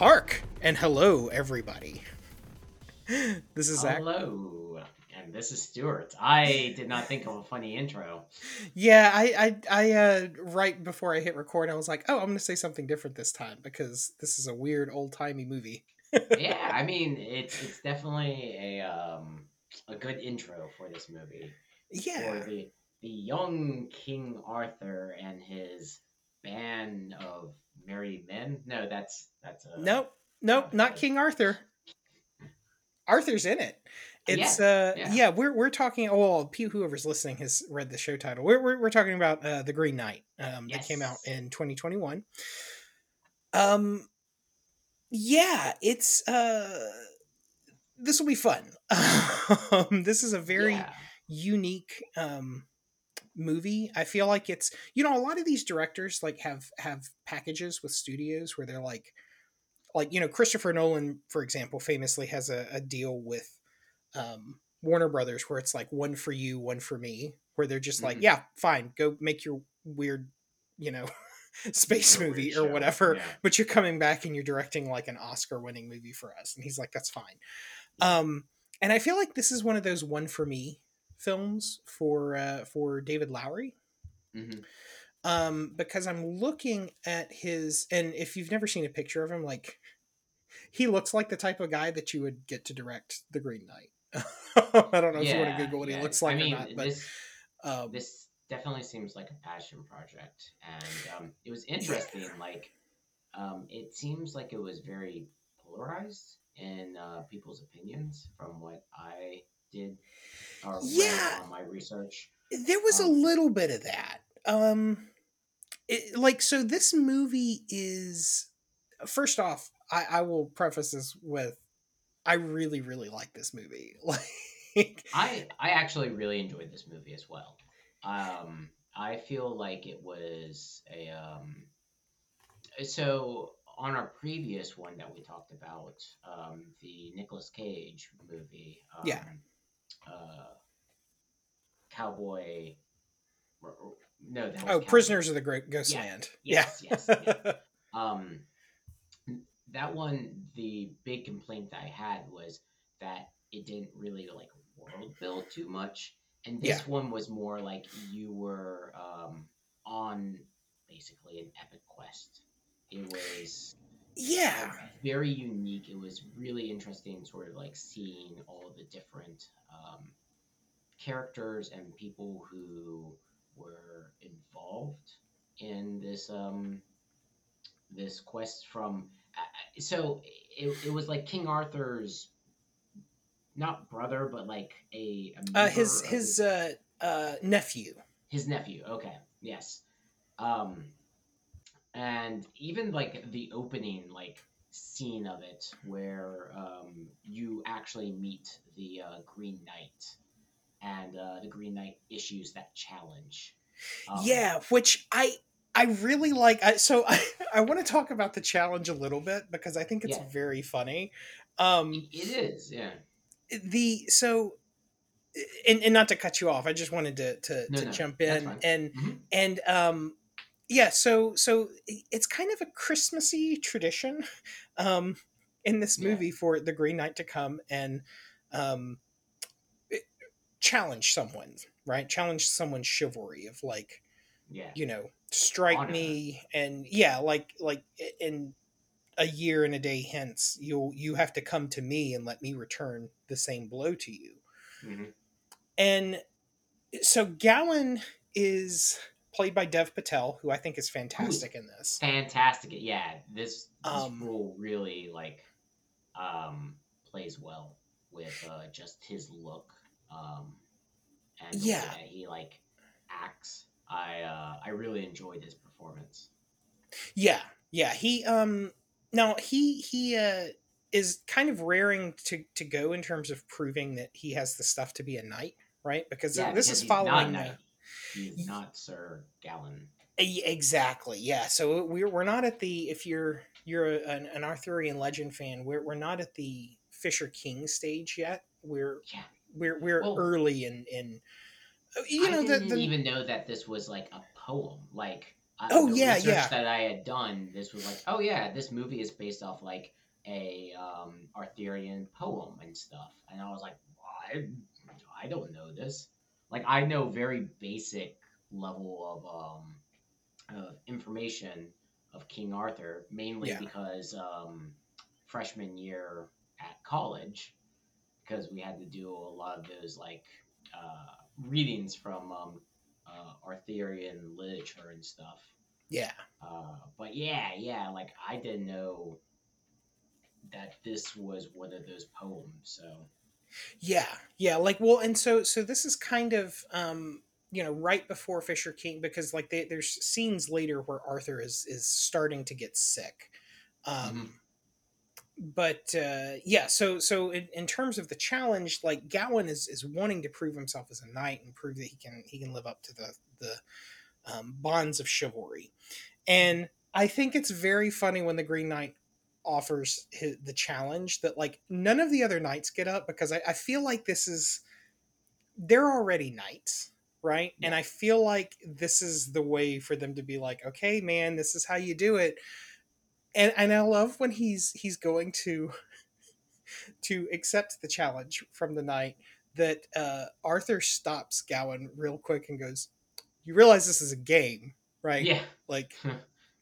Hark and hello, everybody. This is Zach. Hello, and this is Stuart. I did not think of a funny intro. Yeah, I, I, I, uh, right before I hit record, I was like, oh, I'm going to say something different this time because this is a weird old timey movie. yeah, I mean, it's it's definitely a um a good intro for this movie. Yeah. For the the young King Arthur and his band of merry men. No, that's that's a Nope, nope, not King Arthur. Arthur's in it. It's Yeah, uh yeah. yeah, we're we're talking oh well, whoever's listening has read the show title. We're we're, we're talking about uh The Green Knight um that came out in 2021. Um yeah, it's uh this will be fun. um, this is a very Yeah. unique um movie i feel like it's you know a lot of these directors like have have packages with studios where they're like like you know christopher nolan for example famously has a, a deal with um warner brothers where it's like one for you one for me where they're just like Mhm. yeah fine go make your weird you know space Your movie or show, whatever yeah. but you're coming back and you're directing like an oscar winning movie for us and he's like that's fine um and i feel like this is one of those one for me films for uh for david lowery. Mhm. um because i'm looking at his and if you've never seen a picture of him like he looks like the type of guy that you would get to direct the green knight. I don't know if you want to google what he looks like I mean, or not but this um this definitely seems like a passion project and um, it was interesting like um, it seems like it was very polarized in uh, people's opinions from what i did or Yeah. on my research there was a Um, little bit of that um it, like so this movie is first off I, I will preface this with i really really like this movie like i i actually really enjoyed this movie as well um, i feel like it was a um, so on our previous one that we talked about um, the Nicolas Cage movie um, Yeah. Uh, cowboy or- or- no that was oh Cowboy. prisoners of the great Yeah, ghostland yes, yeah yes, yeah. um that one the big complaint that i had was that it didn't really like world build too much and this Yeah. one was more like you were um on basically an epic quest it was yeah very unique it was really interesting sort of like seeing all the different um, characters and people who were involved in this um this quest from uh, so it, it was like king arthur's not brother but like a, a uh his his uh uh nephew. His nephew okay yes. Um and even like the opening like scene of it where um you actually meet the uh, green knight and uh, the green knight issues that challenge Um, yeah which i i really like I, so i i want to talk about the challenge a little bit because i think it's Yeah. very funny um it is yeah the so and, and not to cut you off i just wanted to to, No, to no, jump in and Mhm. and um yeah so so it's kind of a christmassy tradition um in this Yeah. movie for the green knight to come and um challenge someone right challenge someone's chivalry of like yeah you know strike Honor. me and yeah like like in a year and a day hence you'll you have to come to me and let me return the same blow to you Mhm. and so gawain is played by dev patel who i think is fantastic in this. Fantastic yeah. This this Um, role really like um plays well with uh just his look um and the way Yeah. he like acts. I uh i really enjoyed his performance. Yeah yeah. He um now he he uh is kind of raring to to go in terms of proving that he has the stuff to be a knight right? Because yeah this because is he's not following knight. Uh, he's not sir Gallon. E- Exactly. Yeah. So we're we're not at the if you're you're a, an, an Arthurian legend fan, we're we're not at the Fisher King stage yet. We're yeah we're we're Well, early in in you I know the, didn't the even know that this was like a poem like I, Oh, the yeah, yeah. that I had done, this was like, oh yeah, this movie is based off like a um, Arthurian poem and stuff, and I was like, I, I don't know this. Like I know very basic level of um, of information of King Arthur, mainly Yeah. because um, freshman year at college, because we had to do a lot of those like uh, readings from um, uh, Arthurian literature and stuff. Yeah. Uh, but yeah, yeah, like I didn't know that this was one of those poems. So Yeah, yeah, like well, and so so this is kind of um, you know right before Fisher King because like they, there's scenes later where Arthur is is starting to get sick, um, but uh, yeah, so so in, in terms of the challenge, like Gawain is is wanting to prove himself as a knight and prove that he can he can live up to the the um, bonds of chivalry, and I think it's very funny when the Green Knight offers his, the challenge that like none of the other knights get up because I, I feel like this is they're already knights right? And i feel like this is the way for them to be like okay man this is how you do it. And and i love when he's he's going to to accept the challenge from the knight that uh arthur stops gawain real quick and goes you realize this is a game right? Yeah, like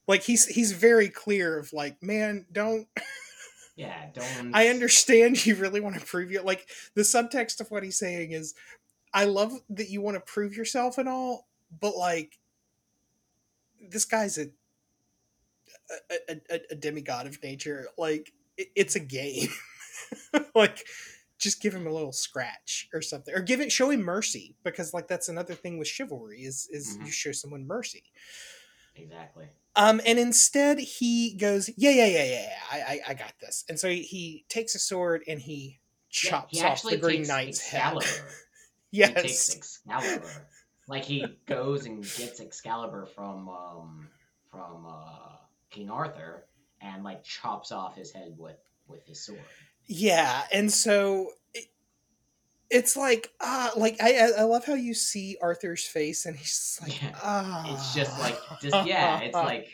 like he's he's very clear of like man don't yeah, don't. I understand you really want to prove you like the subtext of what he's saying is I love that you want to prove yourself and all, but like this guy's a a, a, a demigod of nature. Like it, it's a game. like just give him a little scratch or something, or give it show him mercy because like that's another thing with chivalry is is Mhm. you show someone mercy. Exactly. Um, and instead he goes, yeah, yeah, yeah, yeah, yeah, I, I, I got this. And so he, he takes a sword and he Yeah, chops he off the Green takes Knight's Excalibur. head. He takes Excalibur. Like he goes and gets Excalibur from um from uh King Arthur and like chops off his head with with his sword. yeah. And so it's like ah, like I I love how you see Arthur's face and he's just like Yeah. ah. It's just like dis- yeah, it's like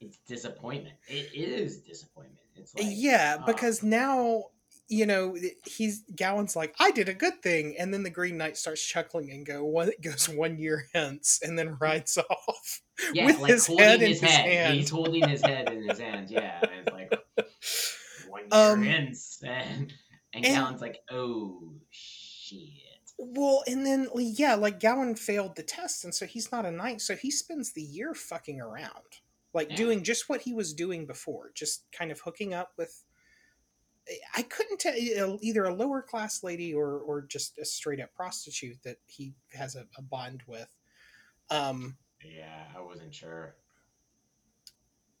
it's disappointment. It is disappointment. It's like yeah, ah, because now you know he's Gawain's like I did a good thing, and then the Green Knight starts chuckling and go one goes one year hence, and then rides off. yeah, with like his head in his his head. hand. He's holding his head in his hand. Yeah, and it's like one year Um, hence, and and and- Callan's like, oh shit. Well, and then yeah, like Gawain failed the test, and so he's not a knight. So he spends the year fucking around, like Yeah. doing just what he was doing before, just kind of hooking up with. I couldn't tell either a lower class lady or or just a straight up prostitute that he has a, a bond with. Um, Yeah, I wasn't sure.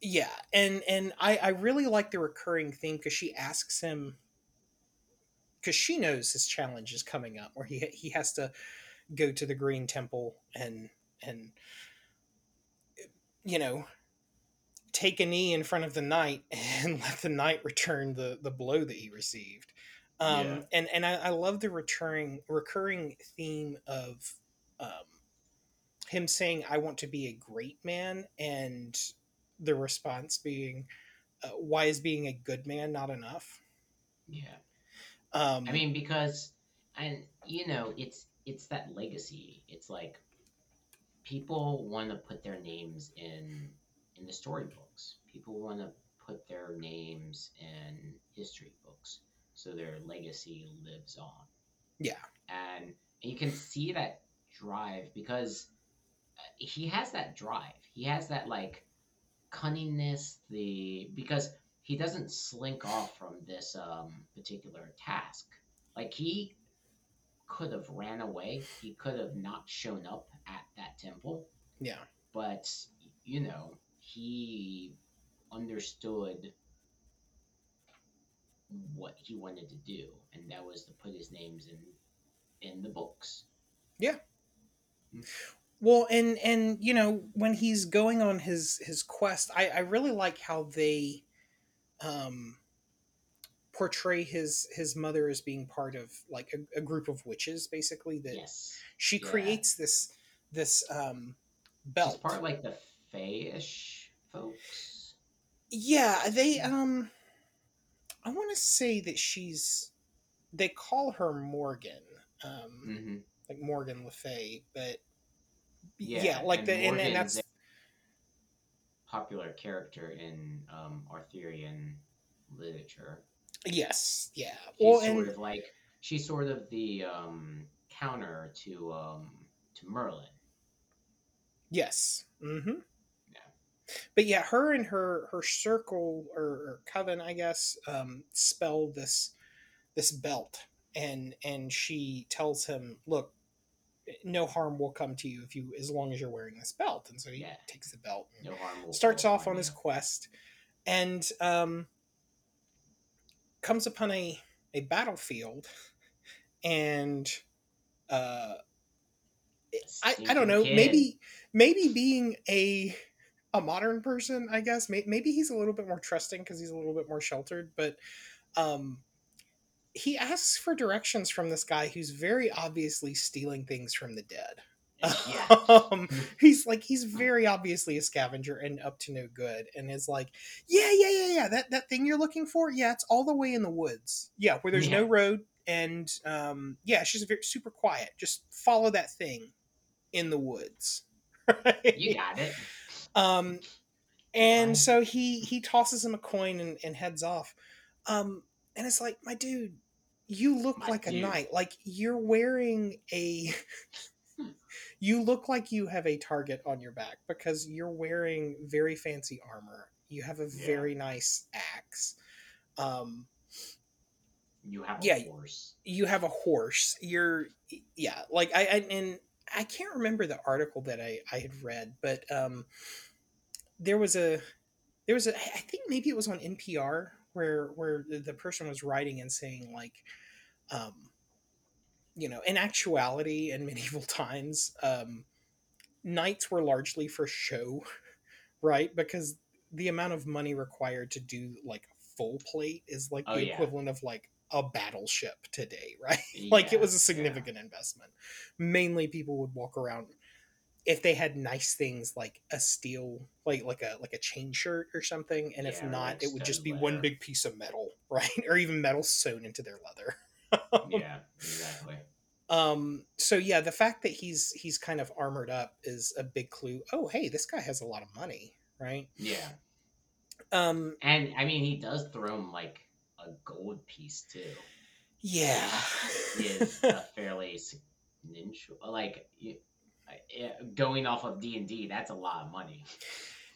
yeah, and and I I really like the recurring theme because she asks him because she knows his challenge is coming up, where he he has to go to the Green Temple and and you know take a knee in front of the knight and let the knight return the the blow that he received. Um, Yeah. and and I, I love the recurring recurring theme of um, him saying, "I want to be a great man," and the response being, uh, "Why is being a good man not enough?" Yeah. Um, I mean, because, and you know, it's it's that legacy. It's like people want to put their names in in the storybooks. People want to put their names in history books, so their legacy lives on. yeah, And you can see that drive because uh, he has that drive. He has that like cunningness. The because he doesn't slink off from this um, particular task. Like he could have ran away. He could have not shown up at that temple. yeah, But you know, he understood what he wanted to do, and that was to put his names in in the books. Yeah. Well, and and you know when he's going on his his quest, I I really like how they um portray his his mother as being part of like a, a group of witches basically that Yes, she yeah. creates this this um she's belt part like the Fey-ish folks. Yeah, they um I want to say that she's they call her Morgan. Um hmm like Morgan Le Fay, but Yeah, yeah, like and the and, and Morgan's that's Popular character in um, Arthurian literature. yes, yeah. She's Well, sort and of like she's sort of the um, counter to um, to Merlin. yes. Mm-hmm. Yeah. But yeah, her and her her circle or, or coven, I guess, um, spell this this belt, and and she tells him, "Look, no harm will come to you if you as long as you're wearing this belt." And so he Yeah. takes the belt, and No starts off on his quest, and um, comes upon a a battlefield, and uh, I, I don't know kid. maybe maybe being a a modern person i guess maybe he's a little bit more trusting because he's a little bit more sheltered but um he asks for directions from this guy who's very obviously stealing things from the dead Yeah. um, he's like he's very obviously a scavenger and up to no good and is like yeah yeah yeah yeah that that thing you're looking for yeah it's all the way in the woods yeah where there's no road and um yeah it's just very super quiet just follow that thing in the woods right? You got it. um and Fine. so he he tosses him a coin and, and heads off um and it's like my dude you look My like a knight like you're wearing a you look like you have a target on your back because you're wearing very fancy armor you have a Yeah. very nice axe um You have a Yeah. horse. you have a horse you're yeah like i, I and i can't remember the article that i i had read but um there was a there was a i think maybe it was on npr where where the person was writing and saying like um you know in actuality in medieval times um knights were largely for show right because the amount of money required to do like full plate is like Oh, the yeah. equivalent of like a battleship today right like it was a yeah. significant investment mainly people would walk around if they had nice things like a steel like like a like a chain shirt or something and if Yeah, or, not it would just be stone one big piece of metal right or even metal sewn into their leather Yeah, exactly. um so yeah the fact that he's he's kind of armored up is a big clue oh hey this guy has a lot of money right Yeah. um And I mean, he does throw him like a gold piece too. yeah is a fairly. Like you, going off of D and D, that's a lot of money.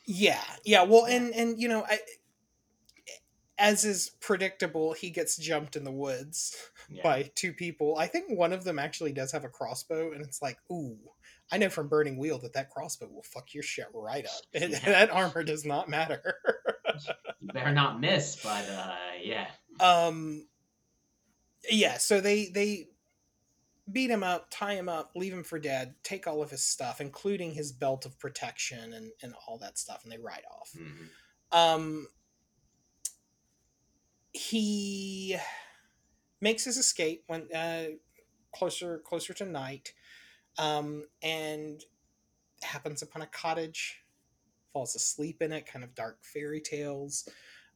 yeah yeah well and and you know i as is predictable he gets jumped in the woods Yeah. by two people i think one of them actually does have a crossbow and it's like ooh i know from burning wheel that that crossbow will fuck your shit right up Yeah. that armor does not matter You better not miss, but uh, yeah. um yeah so they they beat him up tie him up leave him for dead take all of his stuff including his belt of protection and and all that stuff and they ride off Mhm. um he makes his escape when uh closer closer to night um and happens upon a cottage falls asleep in it kind of dark fairy tales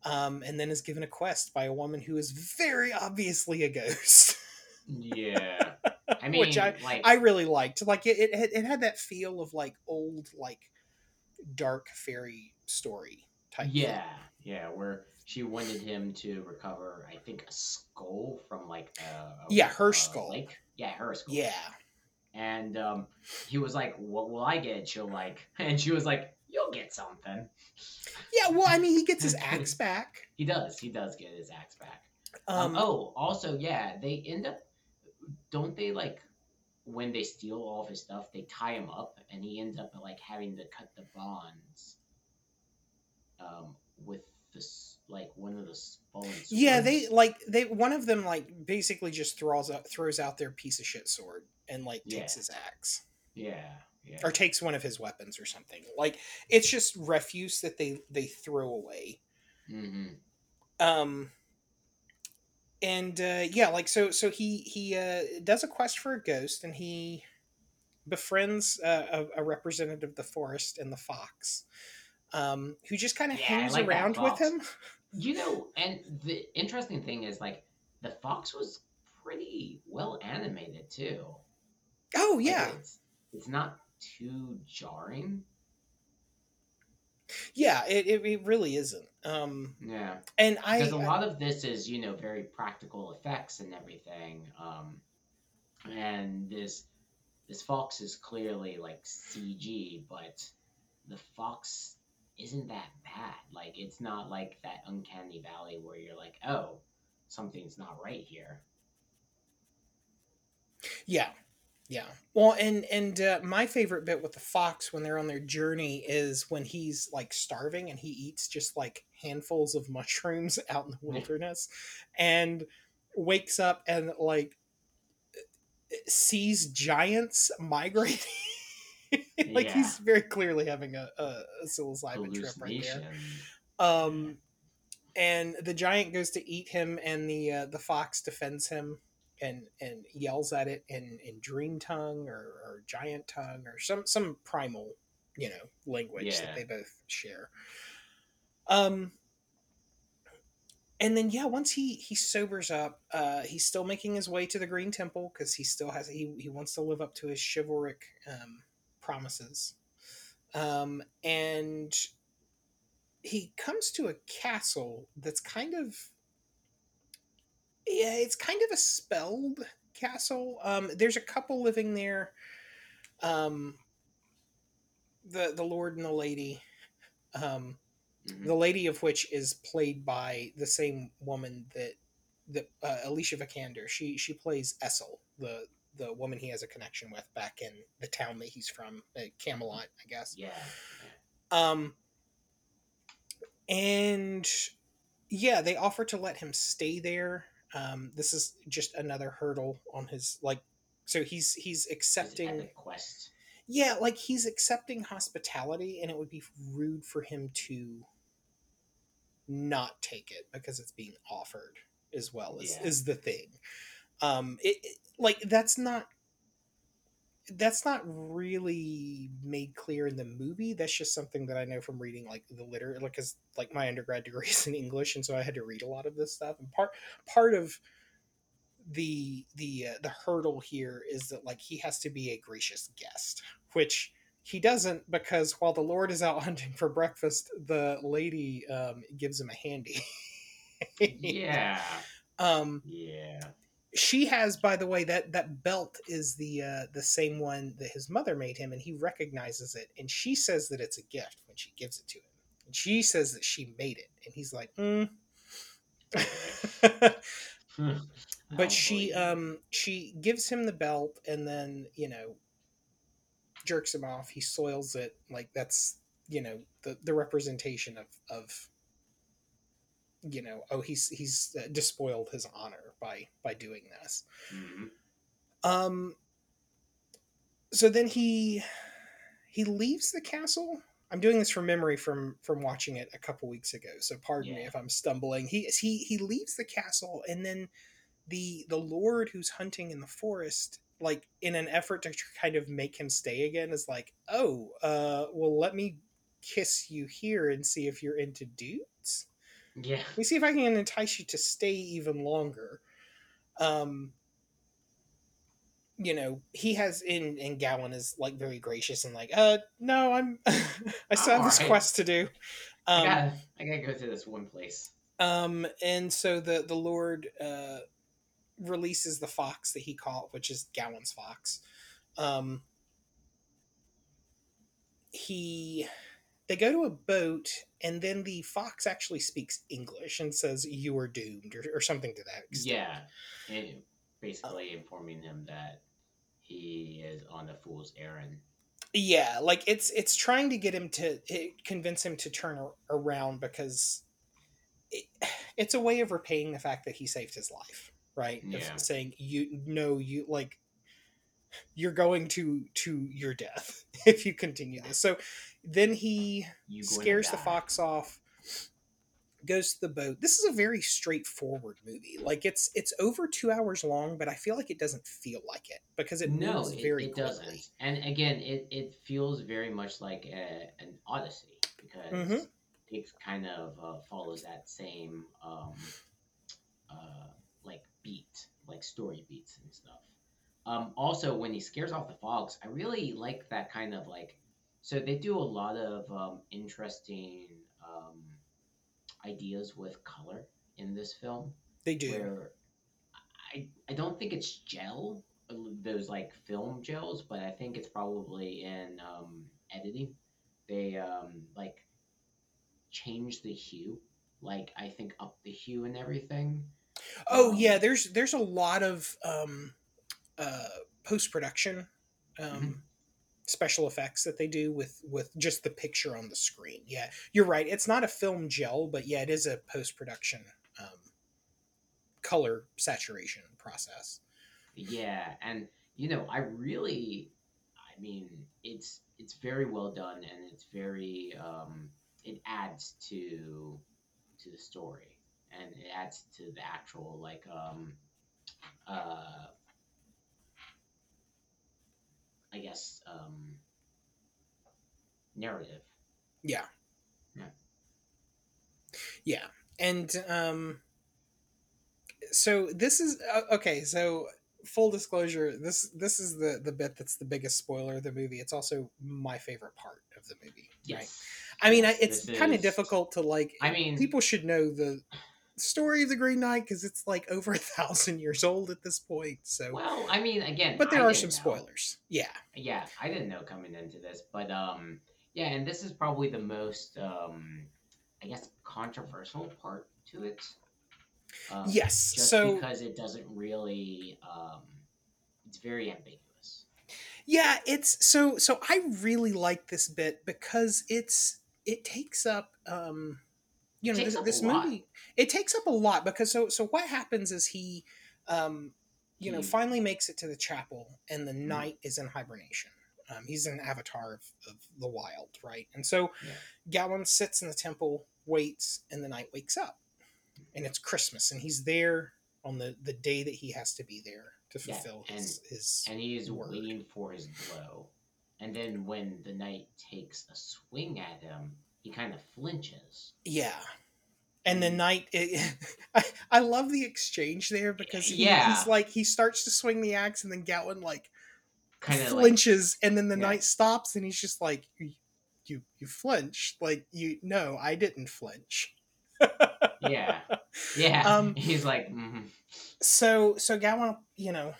um and then is given a quest by a woman who is very obviously a ghost Yeah. I mean, Which I- like i really liked like it, it had- it had that feel of like old like dark fairy story type thing. Yeah, yeah, where she wanted him to recover, I think, a skull from like a, Yeah, her skull. lake. Yeah, her skull. yeah And um, he was like, "What will I get?" She'll like, and she was like, "You'll get something." yeah well i mean he gets his axe back He does. He does get his axe back. um, Um, oh, also, yeah, they end up. Don't they like when they steal all of his stuff? They tie him up, and he ends up like having to cut the bonds. Um, with this like one of the. Yeah, they like they one of them like basically just throws out throws out their piece of shit sword and like takes his axe Yeah, yeah. or takes one of his weapons or something. Like it's just refuse that they they throw away. hmm Um and uh yeah, like so so he he uh does a quest for a ghost and he befriends uh, a, a, representative of the forest and the fox, um, who just kind of yeah, hangs like around with him. You know, and the interesting thing is like the fox was pretty well animated too. Oh yeah, like it's, it's not too jarring. Yeah, it, it, it really isn't. Um, yeah, and I because a lot of this is you know very practical effects and everything, um, and this this fox is clearly like CG, but the fox isn't that bad. Like it's not like that uncanny valley where you're like, oh, something's not right here. Yeah, yeah. Well, and and uh, my favorite bit with the fox when they're on their journey is when he's like starving and he eats just like handfuls of mushrooms out in the wilderness, and wakes up and like sees giants migrating. like yeah. he's very clearly having a, a, a psilocybin trip right there. Um, and the giant goes to eat him, and the uh, the fox defends him and and yells at it in in dream tongue or, or giant tongue or some some primal you know language yeah. that they both share um and then yeah once he he sobers up uh he's still making his way to the green temple because he still has he, he wants to live up to his chivalric um promises um and he comes to a castle that's kind of yeah, it's kind of a spelled castle. Um, there's a couple living there. Um, the the Lord and the Lady. Um, mm-hmm. the lady of which is played by the same woman that that uh, Alicia Vikander. She she plays Essel, the the woman he has a connection with back in the town that he's from, uh, Camelot, I guess. Yeah. Um. And yeah, they offer to let him stay there um, this is just another hurdle on his like. So he's he's accepting quest. Yeah, like he's accepting hospitality, and it would be rude for him to not take it because it's being offered as well is yeah. is the thing. Um, it, it like that's not that's not really made clear in the movie. That's just something that I know from reading like the literature, like because like my undergrad degree is in English, and so I had to read a lot of this stuff. And part part of the the uh, the hurdle here is that like he has to be a gracious guest, which he doesn't because while the Lord is out hunting for breakfast, the lady um, gives him a handy. yeah. Um, yeah she has by the way that that belt is the uh, the same one that his mother made him and he recognizes it and she says that it's a gift when she gives it to him. And she says that she made it and he's like mm. but she um she gives him the belt and then you know jerks him off. He soils it like that's you know the the representation of of you know oh he's he's uh, despoiled his honor by by doing this mm-hmm. um so then he he leaves the castle i'm doing this from memory from from watching it a couple weeks ago so pardon yeah. me if i'm stumbling he he he leaves the castle and then the the lord who's hunting in the forest like in an effort to kind of make him stay again is like oh uh well let me kiss you here and see if you're into dudes yeah. Let me see if I can entice you to stay even longer. Um, you know, he has in in Gawain is like very gracious and like, uh, no, I'm I still have this right. quest to do. Um, I gotta, I gotta go to this one place. Um, and so the the Lord uh releases the fox that he caught, which is Gawain's fox. Um, he they go to a boat and then the fox actually speaks english and says you are doomed or, or something to that extent. Yeah. It, basically um, informing him that he is on a fool's errand. Yeah like it's it's trying to get him to convince him to turn around because it, it's a way of repaying the fact that he saved his life right? Yeah. of saying you know you like you're going to to your death if you continue this so then he scares the fox off goes to the boat. This is a very straightforward movie. Like it's it's over two hours long, but I feel like it doesn't feel like it because it no, moves it, very it quickly. doesn't. And again, it, it feels very much like a, an Odyssey because Mhm. it kind of uh, follows that same um, uh, like beat, like story beats and stuff. Um, also, when he scares off the fogs, I really like that kind of like. So they do a lot of um, interesting um, ideas with color in this film They do. where I I don't think it's gel, those like film gels, but I think it's probably in um, editing. They um, like change the hue, like I think up the hue and everything. Oh Um, yeah, there's there's a lot of um, uh, post production um, Mhm. special effects that they do with with just the picture on the screen. Yeah, you're right. It's not a film gel, but yeah, it is a post production um, color saturation process. Yeah, and you know, I really, I mean, it's it's very well done, and it's very um, it adds to to the story, and it adds to the actual like um, uh, I guess um, narrative. Yeah. Yeah. Yeah. And um so this is uh, okay, so full disclosure, this this is the the bit that's the biggest spoiler of the movie. It's also my favorite part of the movie. Right. Yes. I mean, I, Yes, it's kind of difficult to like I mean, people should know the story of the Green Knight because it's like over a thousand years old at this point. So, well, I mean, again, but there I are some know. spoilers. Yeah, yeah i didn't know coming into this but um yeah and this is probably the most um i guess controversial part to it um, yes. just So because it doesn't really um it's very ambiguous yeah, it's so so. I really like this bit because it's it takes up um you know this, this movie it takes up a lot because so so what happens is he um you know He- finally makes it to the chapel and the Mm-hmm. knight is in hibernation um, he's an avatar of, of the wild right and so Yeah. Gawain sits in the temple waits and the knight wakes up and it's christmas and he's there on the the day that he has to be there to Yeah, fulfill his his and he is Word. waiting for his blow and then when the knight takes a swing at him he kind of flinches Yeah. And the knight, it, I, I love the exchange there because he, Yeah. he's like, he starts to swing the axe and then Gatlin like kind of like flinches and then the Yeah. knight stops and he's just like, you, you, flinched. Like, you, no, I didn't flinch. yeah yeah Um, he's like mhm. So, so Gatlin, you know,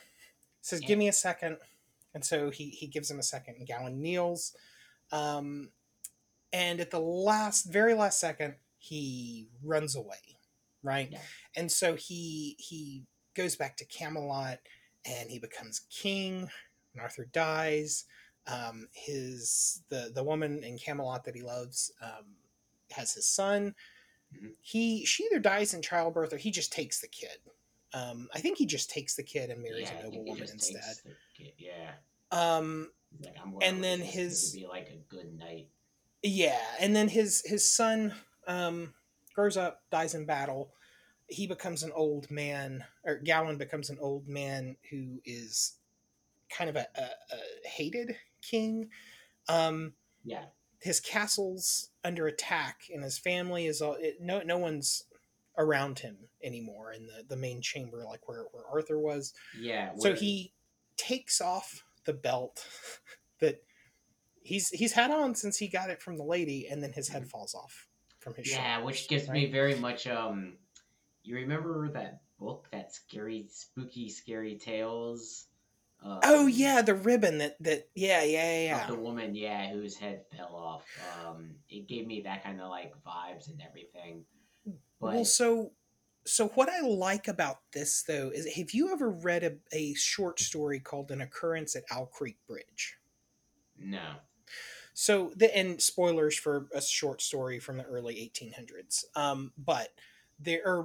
says, Yeah. give me a second. And so he, he gives him a second and Gatlin kneels. Um, and at the last, very last second, he runs away, right? Yeah. And so he he goes back to Camelot, and he becomes king. And Arthur dies. Um, his the the woman in Camelot that he loves um, has his son. Mhm. He she either dies in childbirth or he just takes the kid. Um, I think he just takes the kid and marries yeah, a noble woman instead. yeah Um, like, And then his- be like a good knight. Yeah, and then his his son um, grows up, dies in battle. He becomes an old man, or Gawain becomes an old man who is kind of a, a, a hated king. Um, Yeah, his castle's under attack, and his family is all it, no no one's around him anymore in the the main chamber, like where where Arthur was. yeah. So he takes off the belt that he's he's had on since he got it from the lady, and then his head falls off from his Mm-hmm. yeah, shoulders, which gives me very much um. You remember that book, that scary, spooky, scary tales? Um, Oh yeah, the ribbon that that yeah yeah yeah. the woman, yeah, whose head fell off. Um, it gave me that kind of like vibes and everything. But Well, so so what I like about this though is have you ever read a, a short story called "An Occurrence at Owl Creek Bridge"? no, So the and spoilers for a short story from the early 1800s. Um, but there are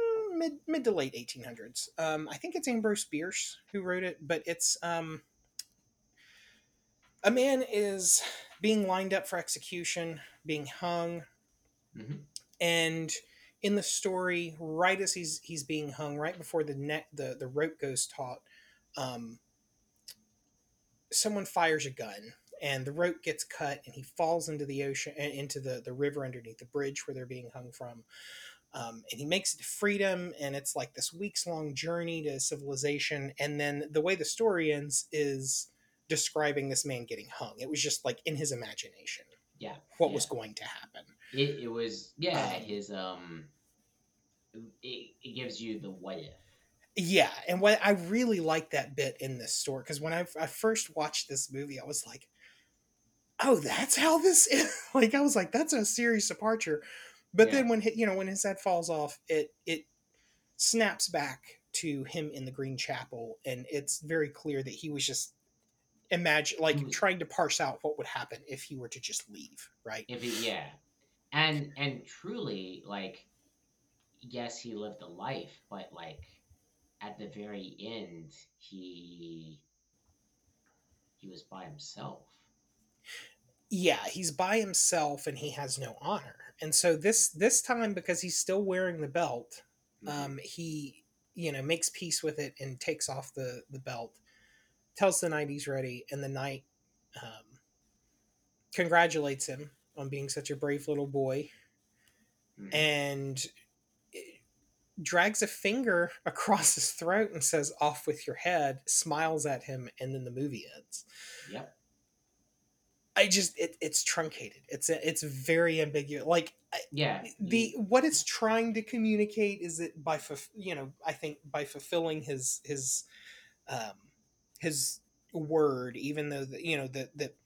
mm, mid mid to late 1800s. Um, I think it's Ambrose Bierce who wrote it, but it's um, a man is being lined up for execution, being hung, Mhm. and in the story, right as he's he's being hung, right before the neck the the rope goes taut, um, someone fires a gun and the rope gets cut and he falls into the ocean into the the river underneath the bridge where they're being hung from. Um, and he makes it to freedom, and it's like this weeks long journey to civilization. And then the way the story ends is describing this man getting hung. It was just like in his imagination. Yeah. What yeah. was going to happen. It, it was yeah um, his um. It, it gives you the what if. Yeah, and what I really like that bit in this story because when I, I first watched this movie, I was like, "Oh, that's how this is." like I was like, "That's a serious departure." But yeah. then when you know when his head falls off, it it snaps back to him in the Green Chapel, and it's very clear that he was just imagine like mm. trying to parse out what would happen if he were to just leave, right? If he, yeah, and and truly, like, yes, he lived a life, but like at the very end, he he was by himself. Yeah, he's by himself, and he has no honor. And so this this time, because he's still wearing the belt, mm-hmm. um, he you know makes peace with it and takes off the the belt tells the knight he's ready, and the knight um, congratulates him on being such a brave little boy, mm-hmm. and drags a finger across his throat and says, "Off with your head." Smiles at him, and then the movie ends. Yep. I just it, it's truncated. It's it's very ambiguous. Like yeah, the what it's trying to communicate is that by you know I think by fulfilling his his um, his word, even though the, you know that that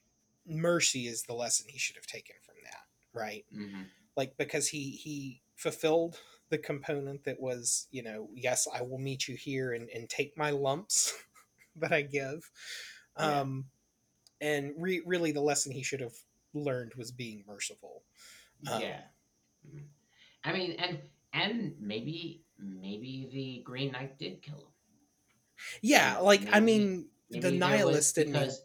mercy is the lesson he should have taken from that, right? Mm-hmm. Like because he he fulfilled the component that was, you know, yes, I will meet you here and, and take my lumps that I give. Yeah. Um, and re- really, the lesson he should have learned was being merciful. Um, yeah. Mm-hmm. I mean, and and maybe maybe the Green Knight did kill him. Yeah, like maybe, I mean, the nihilist because,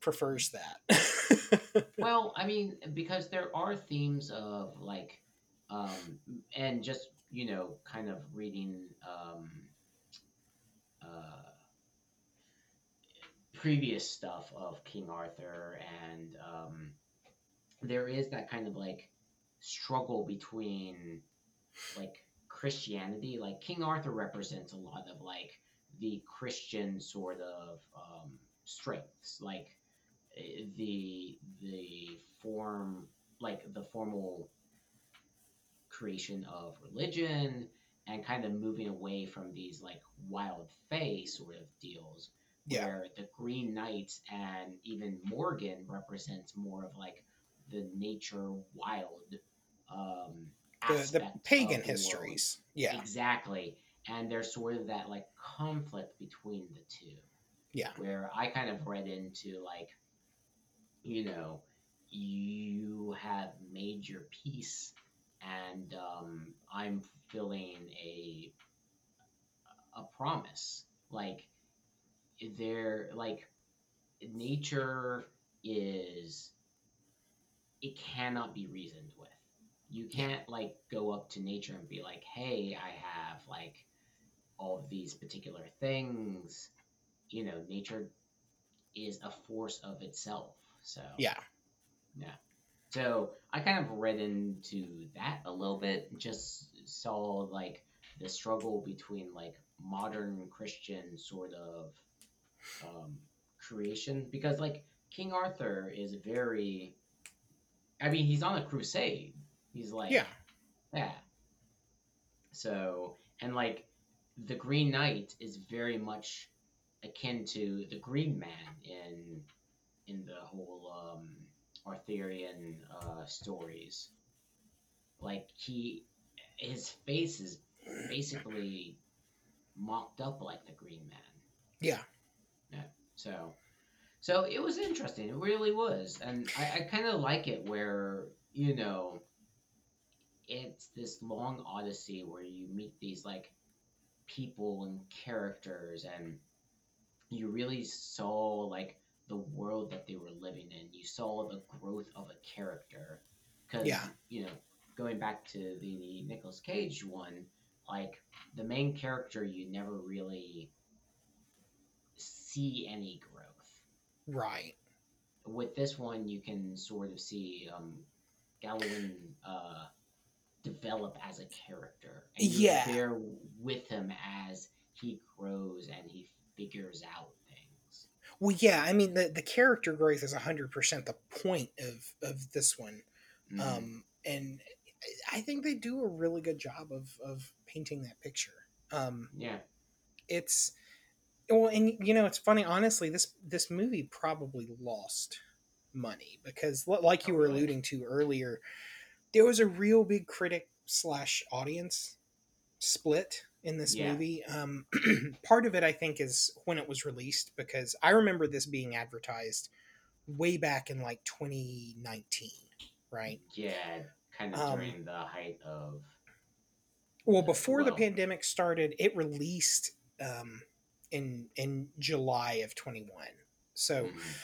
prefers that. well, I mean, because there are themes of like, um, and just you know, kind of reading um, uh, previous stuff of King Arthur, and um, there is that kind of like struggle between like Christianity. Like King Arthur represents a lot of like the Christian sort of um, strengths, like eh, the the form, like the formal creation of religion, and kind of moving away from these like wild fae sort of deals. Yeah. Where the Green Knights and even Morgan represents more of like the nature wild um, the, the pagan the histories. Yeah, exactly and there's sort of that like conflict between the two. Yeah. Where I kind of read into like, you know, you have made your peace, and um, I'm fulfilling a a promise. Like, there, like, nature is it cannot be reasoned with. You can't like go up to nature and be like, "Hey, I have like all of these particular things, you know, nature is a force of itself. So yeah, yeah. So I kind of read into that a little bit. Just saw like the struggle between like modern Christian sort of um, creation because like King Arthur is very. I mean, he's on a crusade. He's like, yeah, yeah. So and like the Green Knight is very much akin to the Green Man in in the whole um, Arthurian uh, stories. Like he, his face is basically mocked up like the Green Man. Yeah. So, so it was interesting. It really was, and I, I kind of like it where you know, it's this long odyssey where you meet these like people and characters and you really saw like the world that they were living in. You saw the growth of a character. Because yeah. you know going back to the Nicolas Cage one, like the main character, you never really see any growth. Right. With this one, you can sort of see um, uh, develop as a character, and you're Yeah. there with him as he grows and he figures out things. Well, yeah. I mean, the the character growth is hundred percent the point of of this one. Mhm. um, and I think they do a really good job of of painting that picture. Um, yeah, it's well, and you know, it's funny. Honestly, this this movie probably lost money because, like you Oh, were alluding to earlier, there was a real big critic slash audience split in this Yeah. movie. Um, part of it, I think, is when it was released because I remember this being advertised way back in like 2019, right? yeah, kind of Um, during the height of Well, before the pandemic started, it released um, in in July of 21. So, Mhm.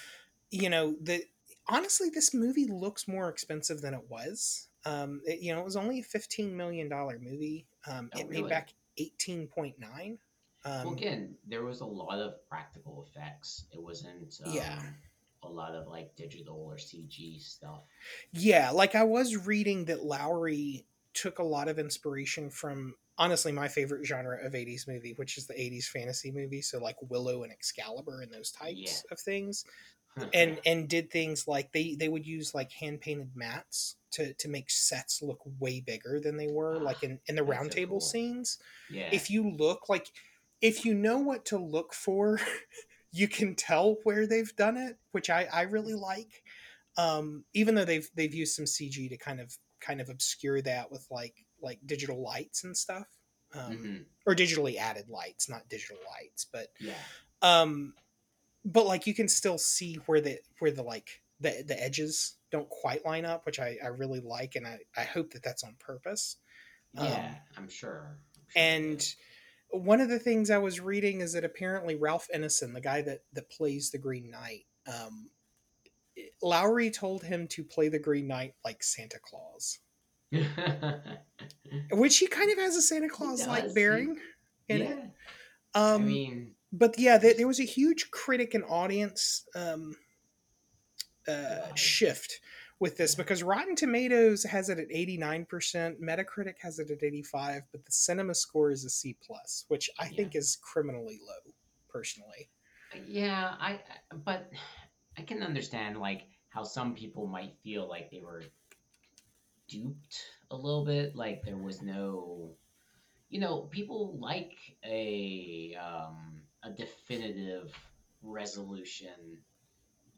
you know, the honestly, this movie looks more expensive than it was. Um, it, you know, it was only a 15 million dollar movie. Um, Oh, it made back 18.9. Um, well, again, there was a lot of practical effects. It wasn't um, Yeah. a lot of like digital or CG stuff. Yeah, like I was reading that Lowery took a lot of inspiration from honestly my favorite genre of 80s movie, which is the 80s fantasy movie, so like Willow and Excalibur and those types Yeah. of things. And and did things like they they would use like hand painted mattes to to make sets look way bigger than they were like in in the round so table cool. scenes. yeah, If you look like if you know what to look for, you can tell where they've done it, which I I really like um, even though they've they've used some CG to kind of kind of obscure that with like like digital lights and stuff, um, Mhm. or digitally added lights, not digital lights, but yeah, um, but like you can still see where the where the like the the edges don't quite line up, which I I really like, and I I hope that that's on purpose. yeah. Um, I'm sure. I'm sure And one of the things I was reading is that apparently Ralph Ineson, the guy that that plays the Green Knight, um, Lowery told him to play the Green Knight like Santa Claus, which he kind of has a Santa Claus like bearing in yeah, it. Um, I mean, but yeah, there, there was a huge critic and audience um, uh, shift with this because Rotten Tomatoes has it at eighty nine percent, Metacritic has it at eighty five, but the Cinema score is a C plus, which I Yeah. think is criminally low, personally. yeah. I- But I can understand like how some people might feel like they were duped a little bit. Like there was no, you know, people like a um, a definitive resolution.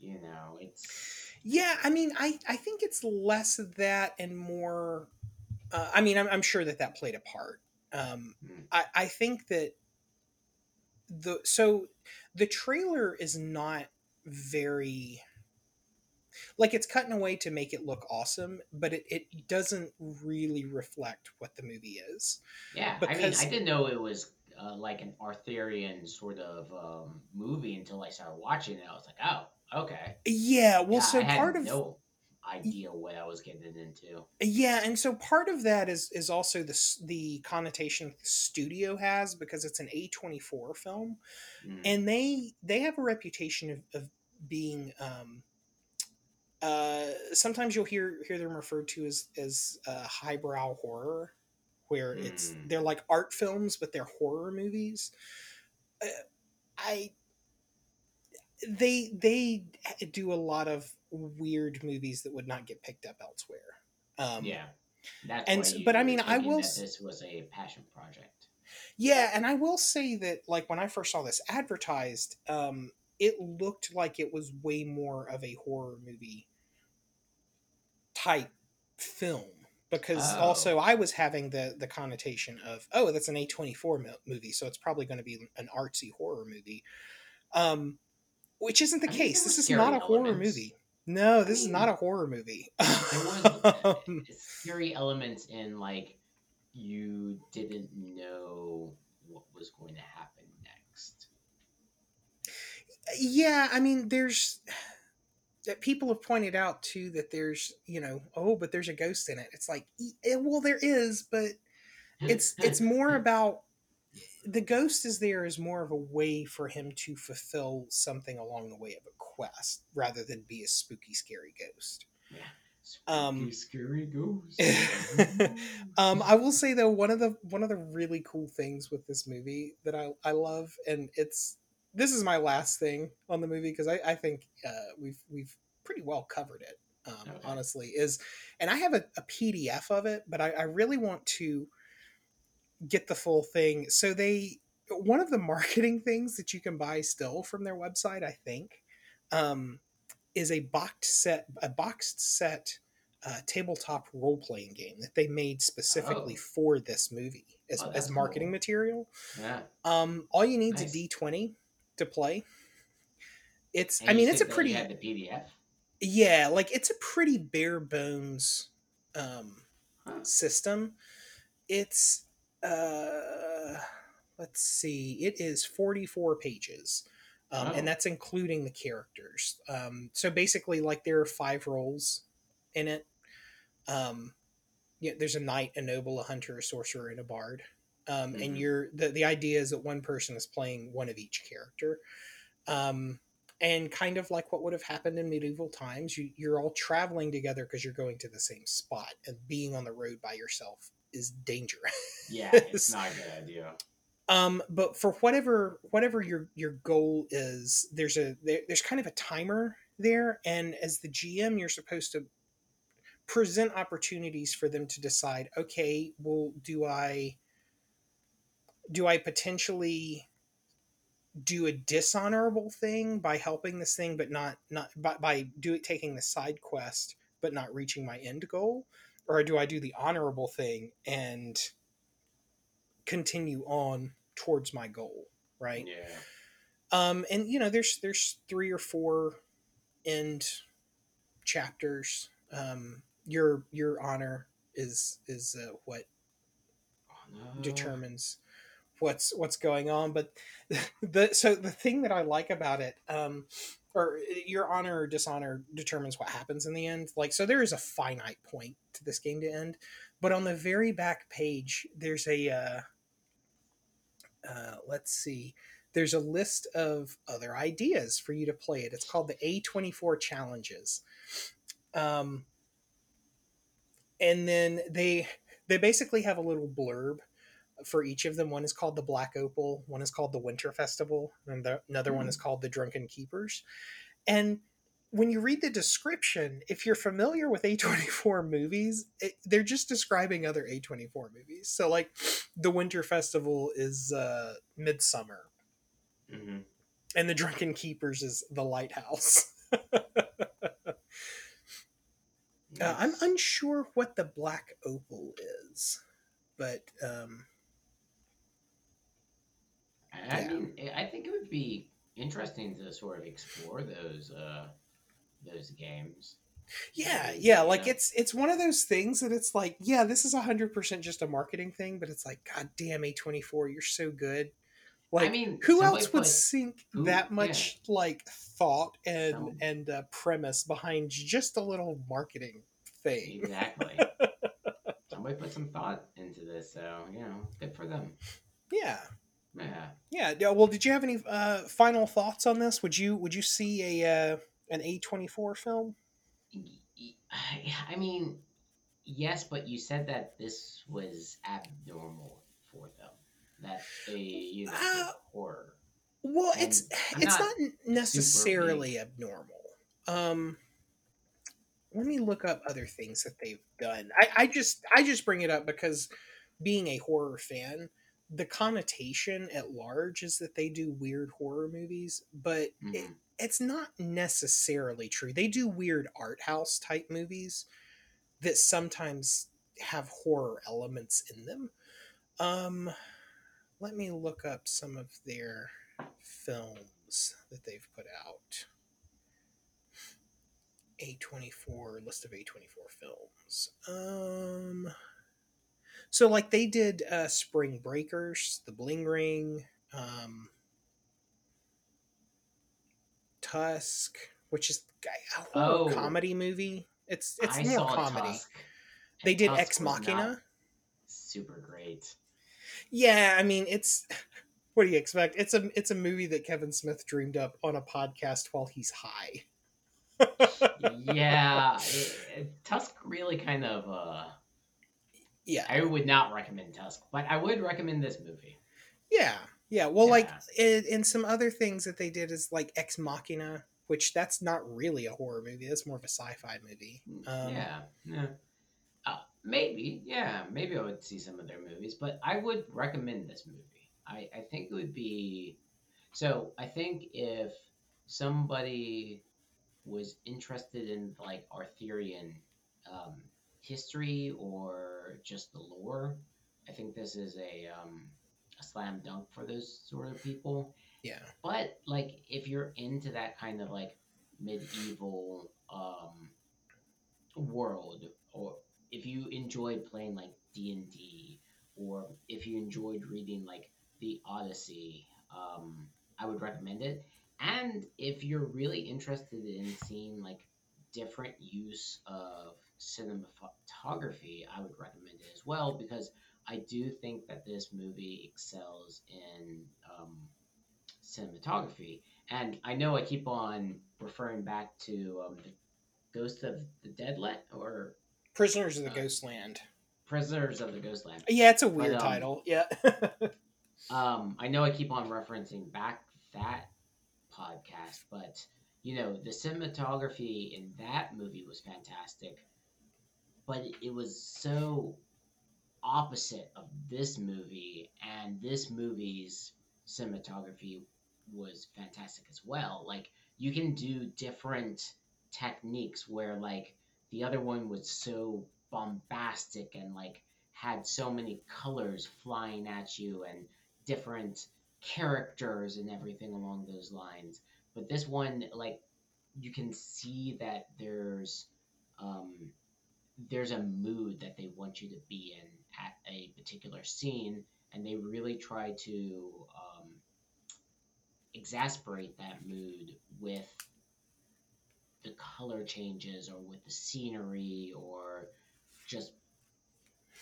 You know, it's Yeah, I mean, I I think it's less of that and more. Uh, I mean, I'm, I'm sure that that played a part. Um, Mm. I I think that the so the trailer is not very like it's cutting away to make it look awesome, but it, it doesn't really reflect what the movie is. yeah. I mean, I didn't know it was. Uh, like an Arthurian sort of um, movie until I started watching it. I was like, "Oh, okay." Yeah, well, Yeah, so I had part of no idea what I was getting into. Yeah, and so part of that is is also the the connotation the studio has because it's an A twenty four film, Mm. and they they have a reputation of, of being. Um, uh, sometimes you'll hear hear them referred to as as uh, highbrow horror, where it's Mm. they're like art films but they're horror movies. Uh, I they they do a lot of weird movies that would not get picked up elsewhere. Um, yeah, that's and but I mean, I will This was a passion project. Yeah, and I will say that like when I first saw this advertised, um, it looked like it was way more of a horror movie type film because Oh. also I was having the the connotation of oh that's an A twenty four movie, so it's probably going to be an artsy horror movie, um, which isn't the I case. This is not a horror movie. No, this is mean, not a horror movie. There was Um, scary elements in like you didn't know what was going to happen. Yeah i mean there's that people have pointed out too that there's you know oh but there's a ghost in it it's like eh, well there is but it's it's more about the ghost is there is more of a way for him to fulfill something along the way of a quest rather than be a spooky scary ghost Yeah. Um, scary ghost. um, I will say though one of the one of the really cool things with this movie that I, I love and it's this is my last thing on the movie because I, I think uh, we've we've pretty well covered it um, Okay. honestly is and I have a, a PDF of it but I, I really want to get the full thing so they one of the marketing things that you can buy still from their website I think um, is a boxed set a boxed set uh, tabletop role playing game that they made specifically Oh. for this movie as, Oh, as marketing cool. material. yeah. Um, all you need Nice. is a D twenty to play. It's And I mean it's a pretty You had the PDF. yeah like it's a pretty bare bones um, Huh. system. It's uh, let's see, it is forty four pages. Um, Oh. And that's including the characters. Um, so basically, like there are five roles in it. Um, yeah, there's a knight, a noble, a hunter, a sorcerer, and a bard. Um, And Mhm. you're the the idea is that one person is playing one of each character. Um, and kind of like what would have happened in medieval times, you, you're all traveling together because you're going to the same spot, and being on the road by yourself is dangerous. Yeah, it's not a good idea. Um, but for whatever whatever your your goal is, there's a there, there's kind of a timer there, and as the GM, you're supposed to present opportunities for them to decide. Okay, well, do I do I potentially do a dishonorable thing by helping this thing, but not not by, by do it taking the side quest, but not reaching my end goal, or do I do the honorable thing and continue on towards my goal right Yeah. um and you know there's there's three or four end chapters um your your honor is is uh, what Oh, no. determines what's what's going on but the so the thing that i like about it um or your honor or dishonor determines what happens in the end like so there is a finite point to this game to end but on the very back page there's a uh, uh let's see there's a list of other ideas for you to play it. It's called the a24 challenges. Um and then they they basically have a little blurb for each of them. One is called the Black Opal, one is called the Winter Festival, and the, another one is called the Drunken Keepers. And when you read the description, if you're familiar with A24 movies, it, they're just describing other A24 movies. So, like, the Winter Festival is uh, Midsummer, Mhm. and the Drunken Keepers is The Lighthouse. Uh, I'm unsure what the Black Opal is, but um, I Yeah. mean, I think it would be interesting to sort of explore those uh, those games. yeah, yeah, like Yeah. it's it's one of those things that it's like, yeah, this is hundred percent just a marketing thing, but it's like, god damn, A twenty four, you're so good. Like, I mean, who else would sink who- that much like thought and and uh, premise behind just a little marketing thing? Exactly. Somebody put some thought into this, so you know, good for them. Yeah, Yeah. yeah. yeah, Well, did you have any uh, final thoughts on this? Would you would you see a uh, an A twenty four film? I mean, yes, but you said that this was abnormal for them. That they you know, Uh, horror. Well, And it's I'm it's not not necessarily abnormal. Um, let me look up other things that they've done. I, I just I just bring it up because being a horror fan, the connotation at large is that they do weird horror movies, but it, Mhm. it's not necessarily true. They do weird art house type movies that sometimes have horror elements in them. Um, let me look up some of their films that they've put out. A24 list of A24 films. Um so like they did uh Spring Breakers, The Bling Ring, um Tusk, which is a horror Oh. comedy movie. It's it's more comedy. Tusk, They and did Tusk Ex Machina. Super great. Yeah, I mean it's what do you expect? It's a it's a movie that Kevin Smith dreamed up on a podcast while he's high. yeah, it, it- Tusk really kind of. uh Yeah. I would not recommend Tusk, but I would recommend this movie. Yeah. Yeah. Well, like Yeah. in, in some other things that they did is like Ex Machina, which that's not really a horror movie. That's more of a sci-fi movie. Um, yeah, yeah. Uh, maybe, yeah, maybe I would see some of their movies, but I would recommend this movie. I, I think it would be. So I think if somebody was interested in like Arthurian um, history or just the lore, I think this is a um, a slam dunk for those sort of people. Yeah. But like, if you're into that kind of like medieval um, world, or if you enjoyed playing like D and D, or if you enjoyed reading like the Odyssey, um, I would recommend it. And if you're really interested in seeing like different use of cinematography, I would recommend it as well because I do think that this movie excels in um, cinematography. And I know I keep on referring back to um, the Ghost of the Deadland or Prisoners of the Uh, Ghostland. Prisoners of the Ghostland. Yeah, it's a weird um, title. Yeah. Um, I know I keep on referencing back that podcast, but you know the cinematography in that movie was fantastic, but it was so opposite of this movie, and this movie's cinematography was fantastic as well. Like you can do different techniques where like the other one was so bombastic and like had so many colors flying at you and different characters and everything along those lines. But this one, like, you can see that there's um, there's a mood that they want you to be in at a particular scene, and they really try to um, exasperate that mood with the color changes or with the scenery or just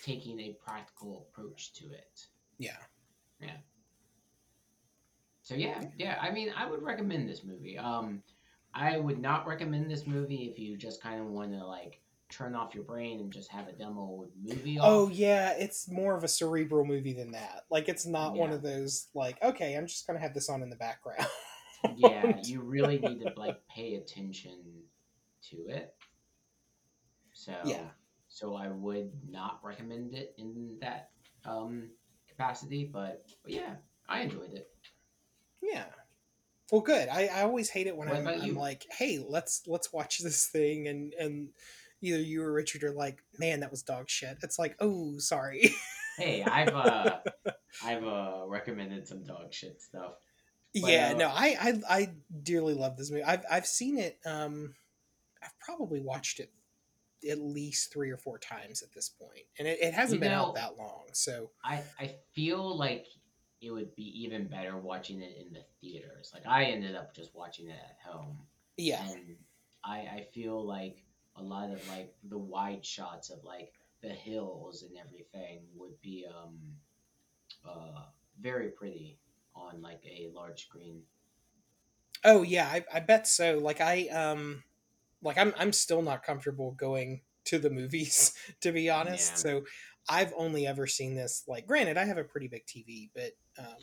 taking a practical approach to it. yeah. Yeah. So yeah, yeah. I mean, I would recommend this movie. Um, I would not recommend this movie if you just kind of want to like turn off your brain and just have a demo movie. Oh yeah, it's more of a cerebral movie than that. Like it's not one of those like okay, I'm just gonna have this on in the background. yeah. You really need to like pay attention to it. So Yeah. So I would not recommend it in that um capacity, but, but yeah, I enjoyed it. Yeah. Well, good. I, I always hate it when What I'm, I'm like, hey, let's let's watch this thing, and and either you or Richard are like, man, that was dog shit. It's like, oh, sorry. Hey, I've uh I've uh recommended some dog shit stuff. But, yeah, uh, no, I, I I dearly love this movie. I've I've seen it. Um, I've probably watched it at least three or four times at this point, and it, it hasn't been know- out that long. So I I feel like it would be even better watching it in the theaters. Like I ended up just watching it at home, yeah, and I I feel like a lot of like the wide shots of like the hills and everything would be um uh very pretty on like a large screen. Oh yeah, I, I bet so. Like I um like I'm I'm still not comfortable going to the movies to be honest. Yeah. So I've only ever seen this like granted I have a pretty big TV, but um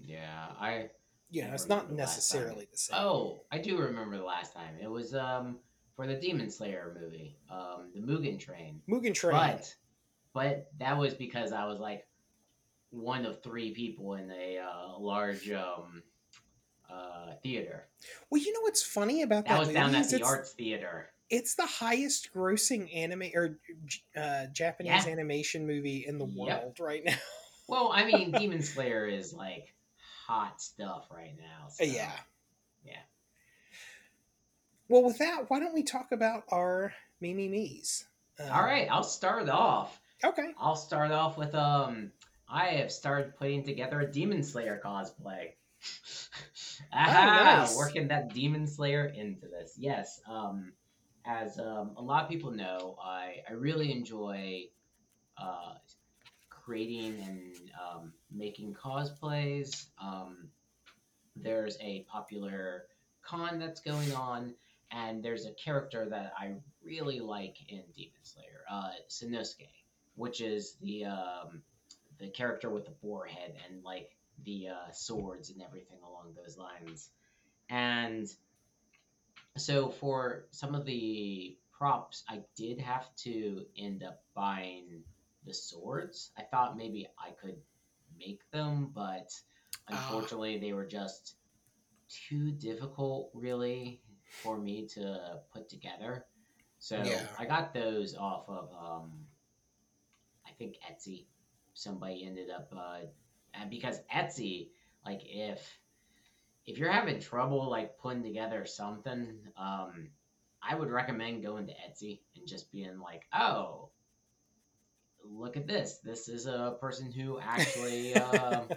Yeah, I you know, it's not remember the last time. necessarily the same. oh I do remember the last time it was um for the Demon Slayer movie, um the Mugen Train. Mugen Train. But but that was because I was like one of three people in a uh, large um, uh, theater. well, you know what's funny about that, That was movie down at the it's, Arts Theater. it's the highest grossing anime or uh, Japanese Yeah. animation movie in the Yep. world right now. Well, I mean, Demon Slayer is like hot stuff right now. So, yeah. Well, with that, why don't we talk about our me me me's? Um, All right, I'll start off. Okay. I'll start off with um. I have started putting together a Demon Slayer cosplay. Aha, nice. working that Demon Slayer into this. Yes. Um, as um, a lot of people know, I, I really enjoy uh, creating and um, making cosplays. Um, there's a popular con that's going on, and there's a character that I really like in Demon Slayer, uh, Sanosuke, which is the um, the character with the boar head and like the uh, swords and everything along those lines. And so for some of the props, I did have to end up buying the swords. I thought maybe I could make them, but Ah. unfortunately they were just too difficult really for me to put together. So Yeah. I got those off of um I think Etsy. Somebody ended up uh and because Etsy, like if if you're having trouble like putting together something, um I would recommend going to Etsy and just being like, "Oh, look at this. This is a person who actually um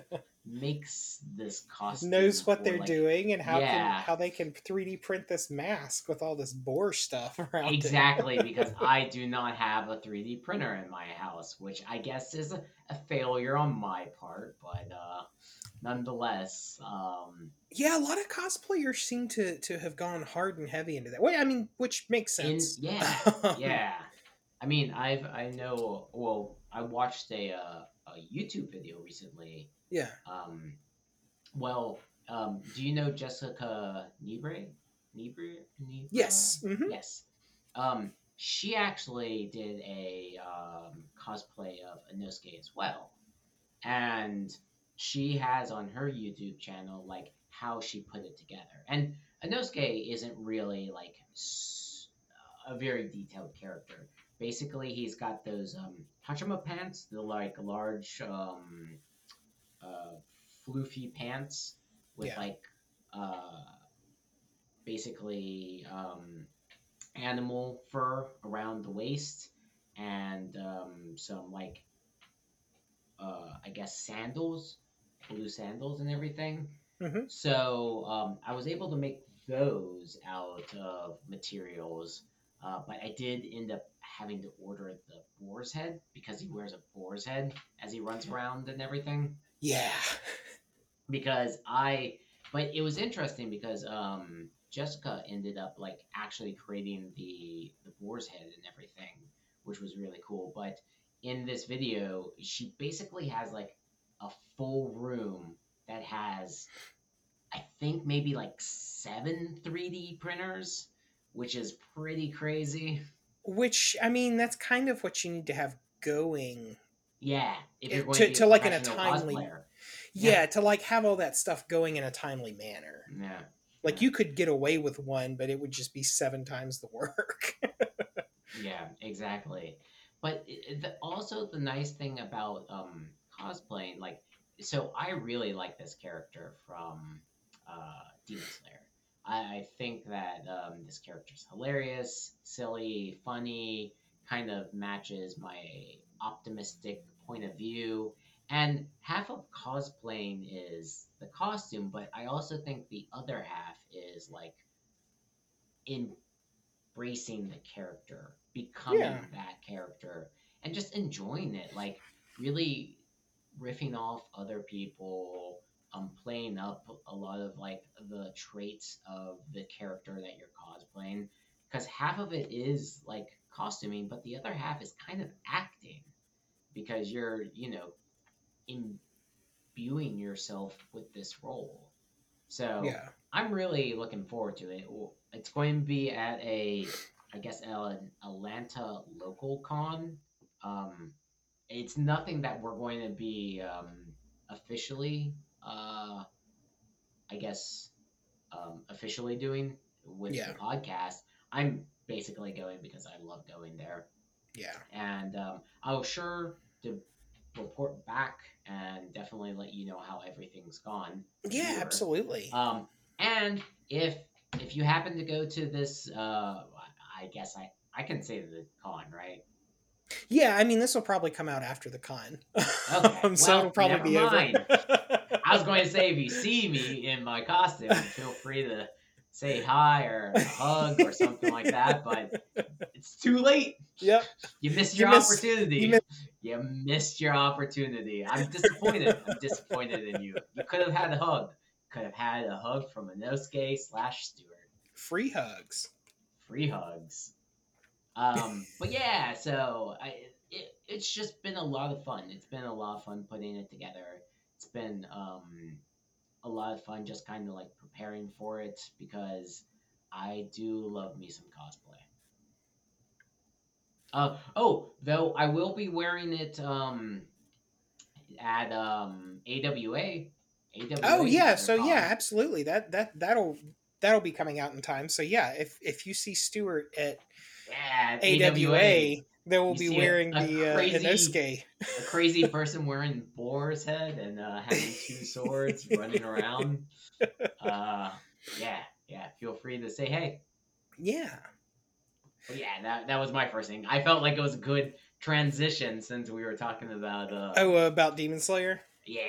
makes this costume knows what for, they're like, doing and how can how they can 3D print this mask with all this boar stuff around it. Exactly, because I do not have a 3D printer in my house, which I guess is a, a failure on my part, but uh, nonetheless, um, Yeah, a lot of cosplayers seem to to have gone hard and heavy into that. Well, I mean, which makes in, sense. yeah, yeah. I mean, I've I know. Well, I watched a uh, a YouTube video recently. yeah. Um, well, um, do you know Jessica Nigri? Nigri? Nigri? Yes. mhm. Yes. Um, she actually did a um, cosplay of Inosuke as well, and she has on her YouTube channel like how she put it together. And Inosuke isn't really like a very detailed character. Basically, he's got those um, Hakama pants, the like large um, uh, floofy pants with Yeah. like uh, basically um, animal fur around the waist and um, some like uh, I guess sandals, blue sandals and everything. Mhm. So um, I was able to make those out of materials, uh, but I did end up having to order the boar's head because he wears a boar's head as he runs around and everything Yeah. because I but it was interesting because um Jessica ended up like actually creating the the boar's head and everything, which was really cool. But in this video, she basically has like a full room that has I think maybe like seven 3D printers, which is pretty crazy. Which I mean, that's kind of what you need to have going. Yeah, if you're going to- to, to, like, in a timely- Yeah, Yeah. to like have all that stuff going in a timely manner. Yeah. Like you could get away with one, but it would just be seven times the work. Yeah, exactly. But the, also the nice thing about um, cosplaying, like, so I really like this character from uh, Demon Slayer. I, I think that um, this character's hilarious, silly, funny, kind of matches my optimistic point of view. And half of cosplaying is the costume, but I also think the other half is like embracing the character, becoming Yeah. that character, and just enjoying it. Like really riffing off other people, um, playing up a lot of like the traits of the character that you're cosplaying. Because half of it is like costuming, but the other half is kind of acting. Because you're, you know, imbuing yourself with this role. So yeah. I'm really looking forward to it. It's going to be at a, I guess, an Atlanta local con. Um, it's nothing that we're going to be um, officially, uh, I guess, um, officially doing with Yeah. the podcast. I'm basically going because I love going there Yeah. and um, I'll sure to report back and definitely let you know how everything's gone. Yeah, Sure. absolutely. Um, and if if you happen to go to this, uh, I guess I I can say the con, right? yeah, I mean, this will probably come out after the con. Okay, Um, so well, it'll probably be mind. over. I was going to say, if you see me in my costume, feel free to say hi or a hug or something like that. But it's too late. Yep. You missed You your miss- opportunity. you You, missed your opportunity. I'm disappointed. I'm disappointed in you. You could have had a hug. Could have had a hug from Inosuke slash Stewart. Free hugs. Free hugs. Um, but yeah, so I it, it's just been a lot of fun. It's been a lot of fun putting it together. It's been um, a lot of fun just kind of like preparing for it because I do love me some cosplay. Uh, oh, though I will be wearing it um, at um, AWA. AWA Oh yeah, so yeah, absolutely. That that that'll that'll be coming out in time. So yeah, if if you see Stewart at yeah, AWA, they will You be see a- wearing a the uh, crazy- Inosuke. a crazy person wearing boar's head and uh, having two swords running around. Uh, yeah, yeah. Feel free to say hey. Yeah. But yeah, that that was my first thing. I felt like it was a good transition since we were talking about. Uh, Oh, uh, about Demon Slayer. yeah,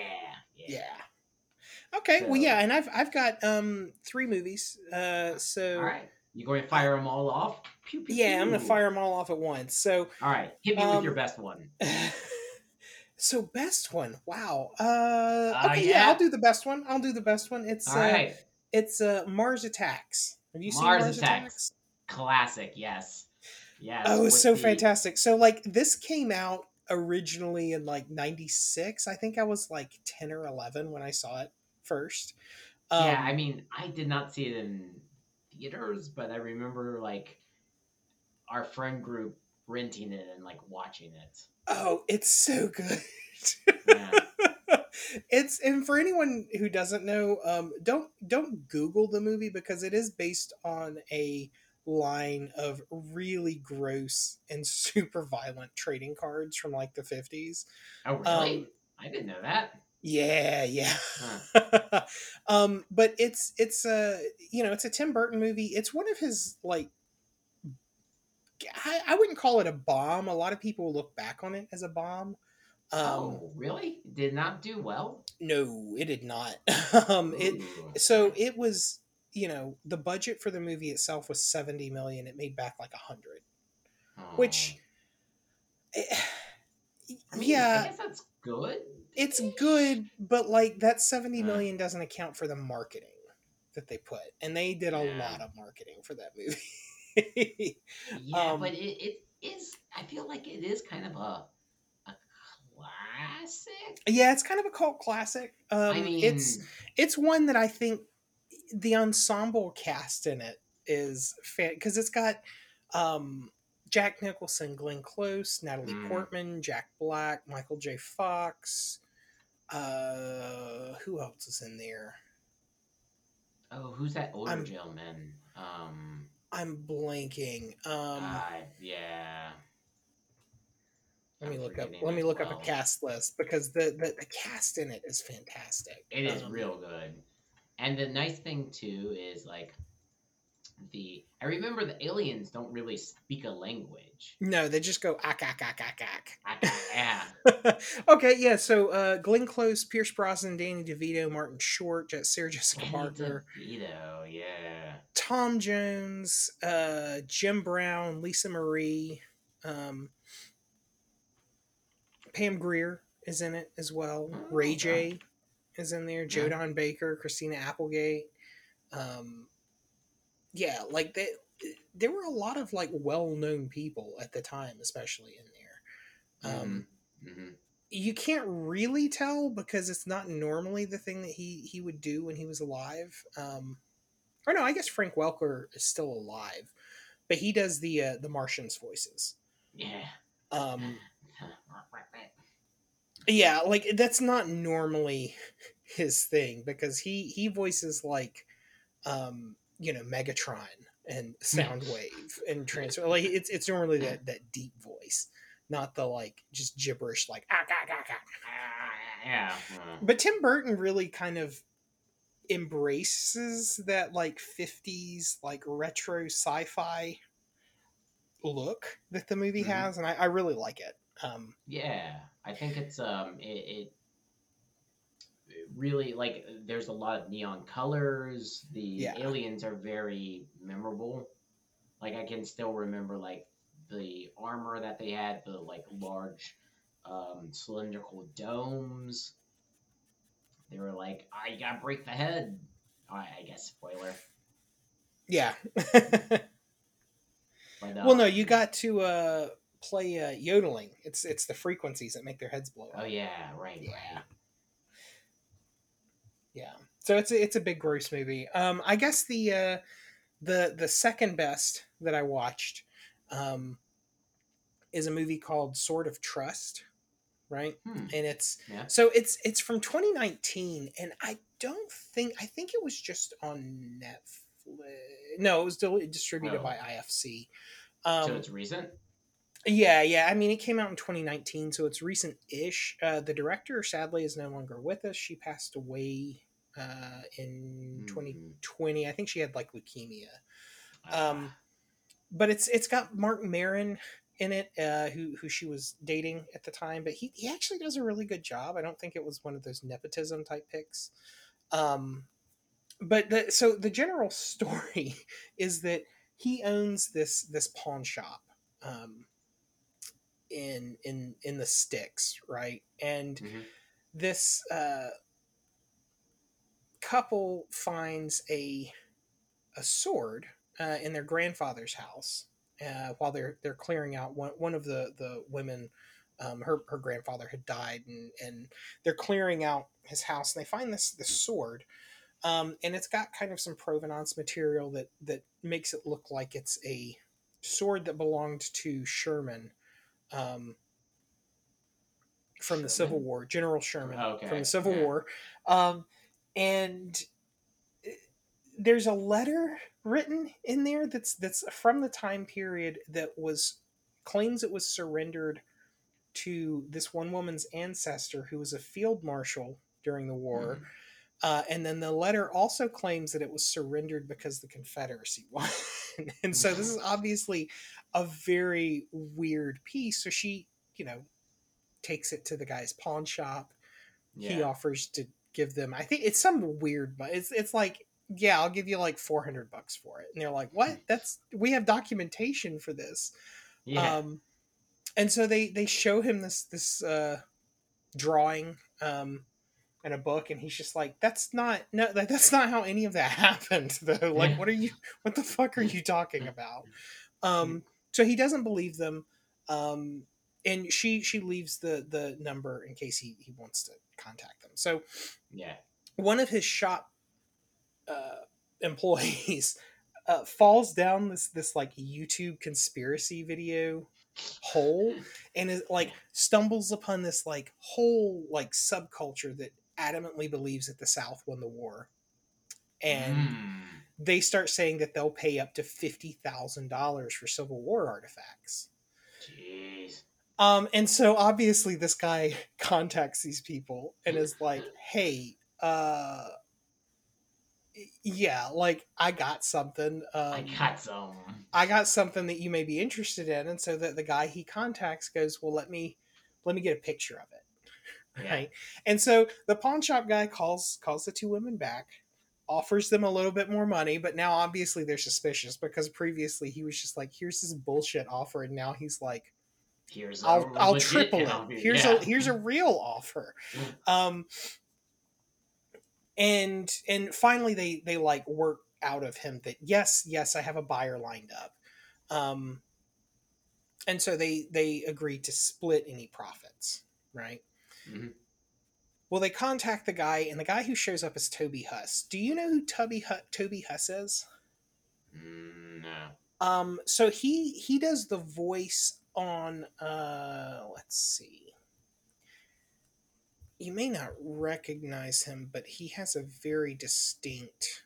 yeah. Yeah. Okay. well, yeah, and I've I've got um three movies. Uh, so All right, you going to fire them all off? Pew, pew, yeah, I'm gonna fire them all off at once. So All right, hit me with Um, your best one. so best one. Wow. Uh, Uh, okay, yeah. yeah. I'll do the best one. I'll do the best one. It's All uh, right, it's uh Mars Attacks. Have you seen Mars Mars, Attacks. Attacks? classic. Yes, yes. Oh, it's with so the- fantastic. So like this came out originally in like 96. I think I was like 10 or 11 when I saw it first. Um, yeah, I mean, I did not see it in theaters, but I remember like our friend group renting it and like watching it. oh, it's so good. Yeah. it's and for anyone who doesn't know, um, don't don't Google the movie because it is based on a line of really gross and super violent trading cards from like the 50s. Oh, really? Um, I didn't know that. Yeah, yeah. um, but it's it's a you know it's a Tim Burton movie. It's one of his like I, I wouldn't call it a bomb. A lot of people look back on it as a bomb. Um, oh, really? Did not do well. No, it did not. um, it so it was you know the budget for the movie itself was seventy million. It made back like a hundred, which. Oh. eh, I mean, yeah, I guess that's good. it's good, but like that seventy Uh. doesn't account for the marketing that they put, and they did a Yeah. lot of marketing for that movie. Yeah, Um, but it, it is. I feel like it is kind of a a classic. yeah, it's kind of a cult classic. Um, I mean, it's it's one that I think the ensemble cast in it is fan because it's got um, Jack Nicholson, Glenn Close, Natalie Mm. Portman, Jack Black, Michael J. Fox. Uh, who else is in there? oh, who's that older I'm- gentleman? Um, I'm blanking. Um, uh, yeah. let me I'm look up. Let me look up a cast list because the, the the cast in it is fantastic. It is Um, real good. And the nice thing too is like the I remember the aliens don't really speak a language. No, they just go ack ack ack ack ack. Yeah. okay, yeah. So uh, Glenn Close, Pierce Brosnan, Danny DeVito, Martin Short, Sarah Jessica Danny Parker, DeVito, yeah. Tom Jones, uh, Jim Brown, Lisa Marie, um, Pam Grier is in it as well. Oh, Ray okay. J is in there. Joe Yeah. Don Baker, Christina Applegate. Um, yeah, like they, there were a lot of like well-known people at the time, especially in there. Um, hmm you can't really tell because it's not normally the thing that he he would do when he was alive. Um, or no, I guess Frank Welker is still alive, but he does the uh, the Martians voices. Yeah. Um, yeah, like that's not normally his thing because he he voices like, um, you know, Megatron and Soundwave and transfer. Like it's it's normally that that deep voice, not the like just gibberish like ah, ah, ah, ah. yeah. But Tim Burton really kind of embraces that like 50s like retro sci-fi look that the movie Mhm. has and I, I really like it. Um Yeah, I think it's um it, it really like there's a lot of neon colors. The Yeah. aliens are very memorable. Like I can still remember like the armor that they had, the like large um, cylindrical domes. They were like, "I gotta break the head." I, I guess spoiler. Yeah. But, well, no, um, you got to uh, play uh, yodeling. It's it's the frequencies that make their heads blow Oh yeah, right, Yeah. right. Yeah. So it's a, it's a big gross movie. Um, I guess the uh, the the second best that I watched um, is a movie called Sword of Trust, right? Hmm. And it's Yeah. so it's it's from 2019, and I don't think I think it was just on Netflix. No, it was distributed Oh. by IFC. Um, so it's recent. yeah, yeah. I mean, it came out in 2019, so it's recent-ish. Uh, the director, sadly, is no longer with us. She passed away uh, in Mhm. 2020. I think she had like leukemia. Ah, Um, but it's it's got Marc Maron in it, uh, who who she was dating at the time. But he he actually does a really good job. I don't think it was one of those nepotism type picks. Um, but the, so the general story is that he owns this this pawn shop um, in in in the sticks, right? And mhm. this uh, couple finds a a sword uh, in their grandfather's house uh, while they're they're clearing out one one of the the women. Um, her her grandfather had died, and and they're clearing out his house, and they find this this sword, um, and it's got kind of some provenance material that that makes it look like it's a sword that belonged to Sherman. Um, from the Civil War, General Sherman Okay, from the Civil yeah. War, um, and eh, there's a letter written in there that's that's from the time period that was claims it was surrendered to this one woman's ancestor who was a field marshal during the war. Mhm. Uh, and then the letter also claims that it was surrendered because the Confederacy won. and so this is obviously a very weird piece. So she, you know, takes it to the guy's pawn shop. He offers to give them, I think it's some weird, but it's it's like, yeah, I'll give you like four hundred bucks for it. And they're like, what? That's we have documentation for this. Yeah. Um, and so they they show him this this uh, drawing um, in a book, and he's just like, "That's not no, like, that's not how any of that happened." Though, like, what are you? What the fuck are you talking about? Um, so he doesn't believe them, um, and she she leaves the the number in case he he wants to contact them. So yeah. one of his shop uh, employees uh, falls down this this like YouTube conspiracy video hole and is like stumbles upon this like whole like subculture that adamantly believes that the South won the war, and Mm. they start saying that they'll pay up to fifty thousand dollars for Civil War artifacts. Jeez. Um, and so obviously this guy contacts these people and is like, "Hey, uh, yeah, like I got something. Um, I got some. I got something that you may be interested in." And so that the guy he contacts goes, "Well, let me let me get a picture of it." Yeah. Right. And so the pawn shop guy calls calls the two women back, offers them a little bit more money, but now obviously they're suspicious because previously he was just like, "Here's this bullshit offer," and now he's like Here's a I'll I'll triple it. Here's yeah. a here's a real offer. Um and and finally they they like work out of him that yes, yes, I have a buyer lined up. Um and so they they agree to split any profits, right? Mhm. Well, they contact the guy, and the guy who shows up is Toby Huss. Do you know who Toby Hu- Toby Huss is? Mm, no. Um, so he he does the voice on uh let's see. You may not recognize him, but he has a very distinct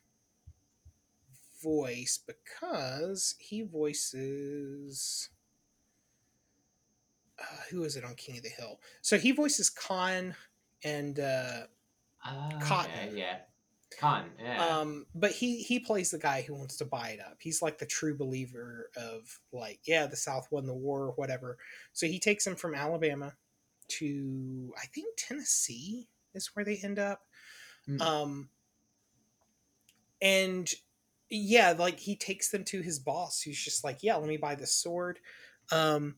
voice because he voices uh, who is it on King of the Hill? So he voices Kahn and uh Uh, Cotton. Okay, yeah. Cotton. Yeah. Um, but he he plays the guy who wants to buy it up. He's like the true believer of like, yeah, the South won the war or whatever. So he takes him from Alabama to I think Tennessee is where they end up. Mm. Um, and yeah, like he takes them to his boss, who's just like, "Yeah, let me buy this sword." Um,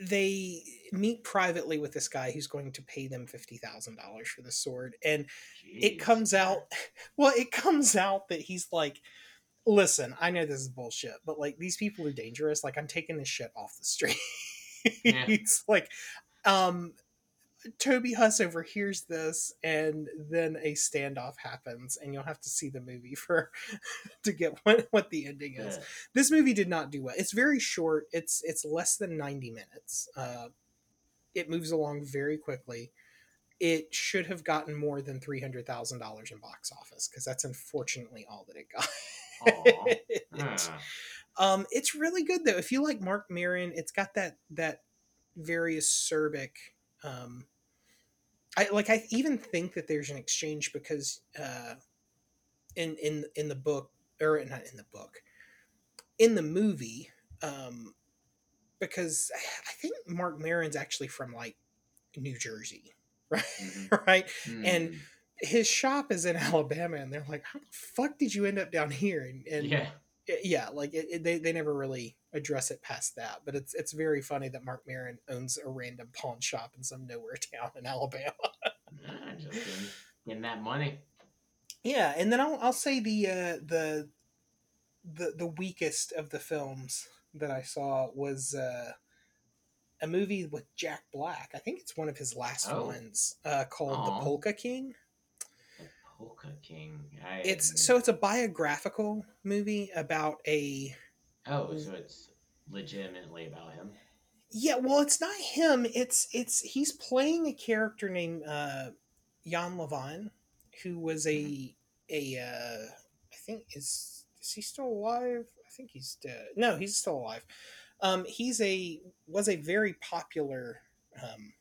they meet privately with this guy who's going to pay them fifty thousand dollars for the sword, and Jeez. it comes out. Well, it comes out that he's like, "Listen, I know this is bullshit, but like these people are dangerous. Like I'm taking this shit off the street." Yeah. he's like, um, Toby Huss overhears this, and then a standoff happens, and you'll have to see the movie for to get what, what the ending is. Yeah. This movie did not do well. It's very short. It's it's less than ninety minutes. Uh, it moves along very quickly. It should have gotten more than three hundred thousand dollars in box office because that's unfortunately all that it got. it, um, it's really good though. If you like Marc Maron, it's got that that very acerbic um, I like I even think that there's an exchange because uh, in in in the book or not in the book in the movie um, because I think Marc Maron's actually from like New Jersey, right? Mm-hmm. right? Mm-hmm. And his shop is in Alabama, and they're like, "How the fuck did you end up down here?" And, and yeah, yeah, like it, it, they they never really address it past that. But it's it's very funny that Marc Maron owns a random pawn shop in some nowhere town in Alabama. just getting, that money. Yeah, and then I'll I'll say the uh, the the the weakest of the films that I saw was uh, a movie with Jack Black. I think it's one of his last oh. ones uh, called Aww. The Polka King. The Polka King. I... It's so it's a biographical movie about a Oh, so it's legitimately about him. Yeah, well, it's not him. It's it's he's playing a character named uh, Jan Lewan, who was a mm-hmm. a uh, I think is is he still alive? I think he's dead. No, he's still alive. Um, he's a was a very popular um,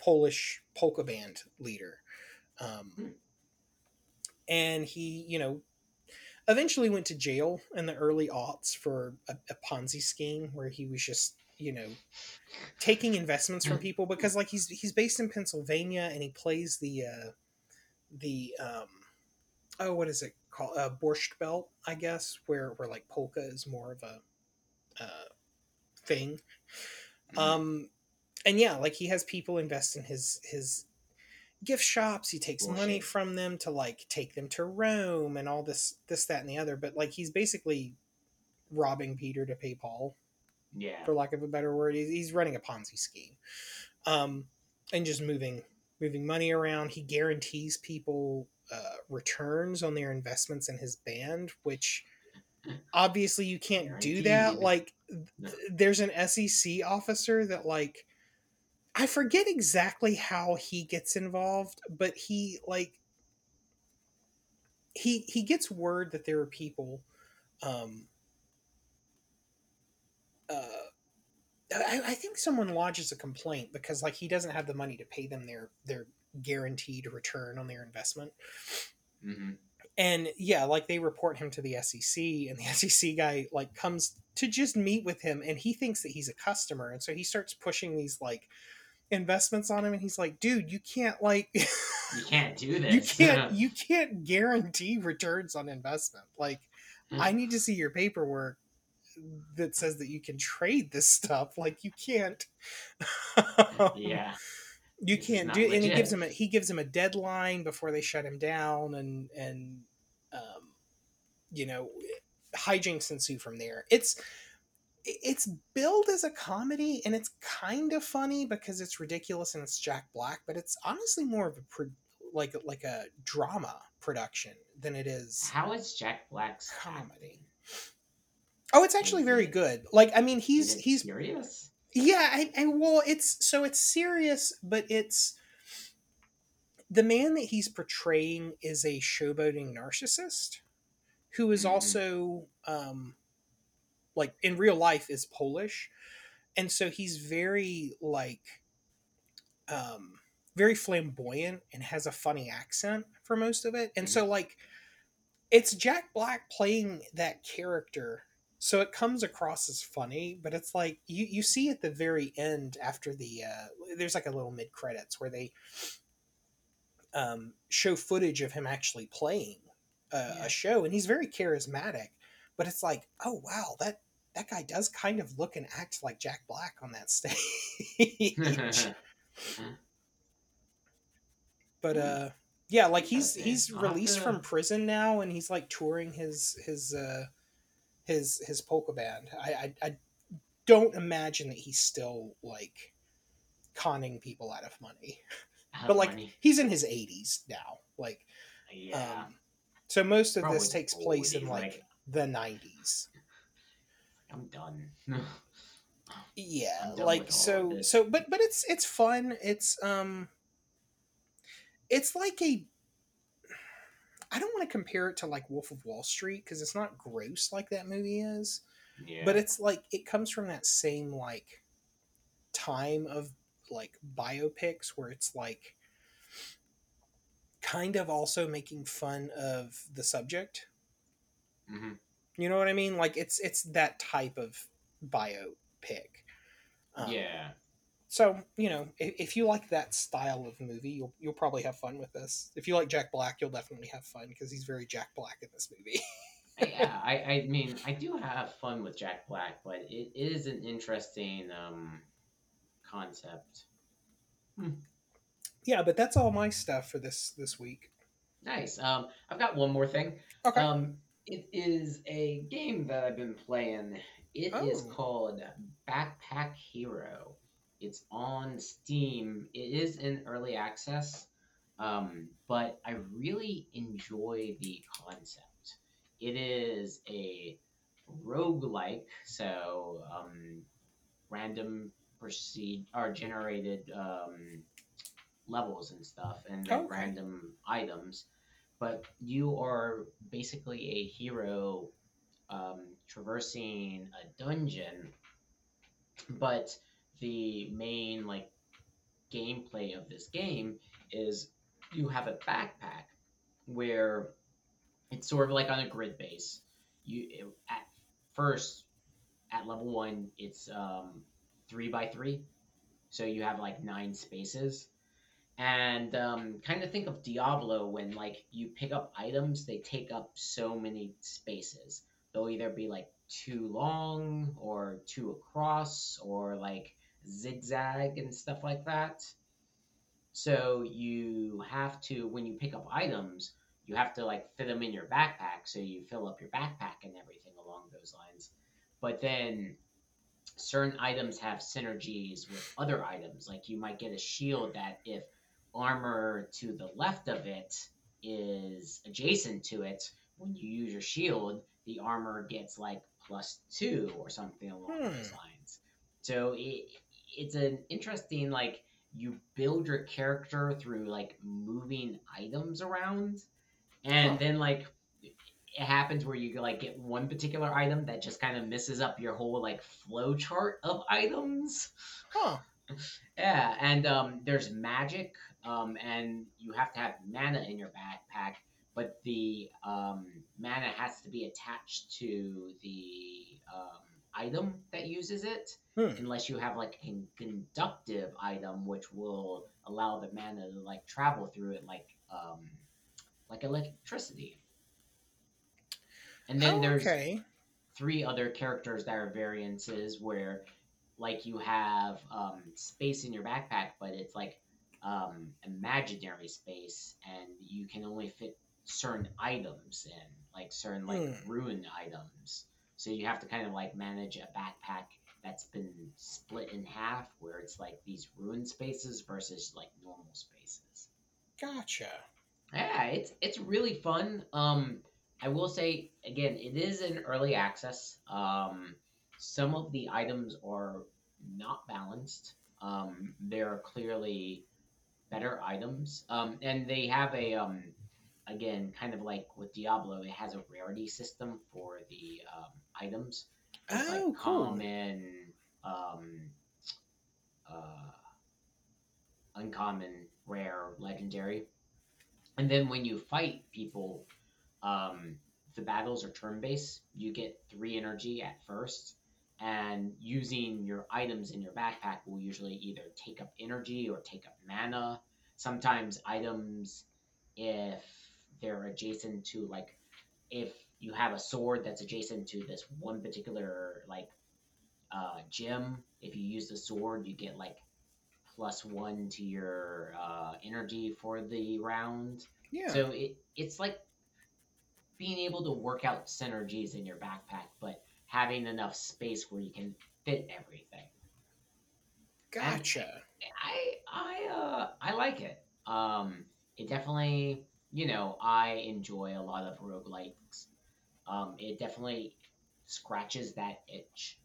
Polish polka band leader, um, hmm. and he you know eventually went to jail in the early aughts for a, a Ponzi scheme where he was just you know taking investments from people because like he's he's based in Pennsylvania and he plays the uh the um oh what is it called? Uh borscht belt I guess where where like polka is more of a uh thing. Mm-hmm. um and yeah like he has people invest in his his gift shops he takes Bullshit. money from them to like take them to rome and all this this that and the other but like he's basically robbing peter to pay paul yeah for lack of a better word he's, he's running a ponzi scheme um and just moving moving money around he guarantees people uh, returns on their investments in his band which obviously you can't Guaranteed. do that like no. there's an sec officer that like I forget exactly how he gets involved, but he like he he gets word that there are people um uh I, I think someone lodges a complaint because like he doesn't have the money to pay them their their guaranteed return on their investment. Mm-hmm. And yeah, like they report him to the SEC, and the SEC guy like comes to just meet with him, and he thinks that he's a customer, and so he starts pushing these like investments on him and he's like dude you can't like you can't do this. you can't you can't guarantee returns on investment. Like mm. i need to see your paperwork that says that you can trade this stuff. Like you can't. Yeah. You can't do and he gives him a he gives him a deadline before they shut him down and and um you know hijinks ensue from there. It's it's billed as a comedy and it's kind of funny because it's ridiculous and it's Jack Black, but it's honestly more of a pro- like like a drama production than it is. How is Jack Black's comedy? Oh, it's actually very good. Like I mean, he's he's serious. Yeah, I, I well, it's so it's serious, but it's the man that he's portraying is a showboating narcissist who is mm-hmm. also um like in real life is Polish. And so he's very like um very flamboyant and has a funny accent for most of it. And mm-hmm. so like it's Jack Black playing that character so it comes across as funny, but it's like you you see at the very end after the uh, there's like a little mid credits where they um, show footage of him actually playing a, Yeah. a show, and he's very charismatic. But it's like, oh wow, that that guy does kind of look and act like Jack Black on that stage. but Hmm. uh, yeah, like he's he's released from prison now, and he's like touring his his uh, his his polka band. I, I I don't imagine that he's still like conning people out of money. But like money. he's in his 80s now like yeah, um so most of Probably this takes place in like, like- the 90s I'm done. yeah I'm done like so so but but it's it's fun. It's um it's like a i don't want to compare it to like wolf of wall street because it's not gross like that movie is yeah, but it's like it comes from that same like time of like biopics where it's like kind of also making fun of the subject. Hmm you know what i mean like it's it's that type of biopic Um, yeah. so you know if, if you like that style of movie you'll you'll probably have fun with this if you like jack black you'll definitely have fun because he's very jack black in this movie yeah, I, I mean, I do have fun with Jack Black, but it is an interesting um, concept. yeah but that's all my stuff for this this week Nice. Um, I've got one more thing. okay Um, it is a game that I've been playing. It is Oh. called Backpack Hero. It's on Steam. It is in early access, um, but I really enjoy the concept. It is a roguelike, so um, random proceed or generated um, levels and stuff, and Okay. random items. But you are basically a hero um, traversing a dungeon, but the main like gameplay of this game is you have a backpack where it's sort of like on a grid base. You it, at first at level one it's um, three by three, so you have like nine spaces. And um, kind of think of Diablo when like you pick up items, they take up so many spaces. They'll either be like too long or too across or like zigzag and stuff like that. So you have to when you pick up items, you have to like fit them in your backpack so you fill up your backpack and everything along those lines. But then certain items have synergies with other items. Like you might get a shield that if armor to the left of it is adjacent to it, when you use your shield, the armor gets like plus two or something along Hmm. those lines. So it, it's an interesting like you build your character through like moving items around, and Huh. then like it happens where you like get one particular item that just kind of messes up your whole like flow chart of items. huh Yeah, and um, there's magic, um, and you have to have mana in your backpack, but the um, mana has to be attached to the um, item that uses it, Hmm. unless you have like a conductive item which will allow the mana to like travel through it like um, like electricity. And then Oh, there's okay three other characters that are variances where like you have um, space in your backpack but it's like um, imaginary space and you can only fit certain items in like certain like Hmm. ruined items so you have to kind of like manage a backpack that's been split in half where it's like these ruined spaces versus like normal spaces gotcha yeah, it's it's really fun. Um, I will say again, it is an early access. Um, some of the items are not balanced. Um, there are clearly better items, um, and they have a um, again, kind of like with Diablo, it has a rarity system for the um, items. It's Oh, like cool. common, um, uh, uncommon, rare, legendary. And then when you fight people, um, the battles are turn based, you get three energy at first, and using your items in your backpack will usually either take up energy or take up mana. Sometimes items, if they're adjacent to like, if you have a sword that's adjacent to this one particular like uh, gem, if you use the sword, you get like plus one to your uh, energy for the round. Yeah. So it it's like being able to work out synergies in your backpack, but having enough space where you can fit everything. gotcha. I I uh I like it. Um it definitely you know, I enjoy a lot of roguelikes. Um it definitely scratches that itch.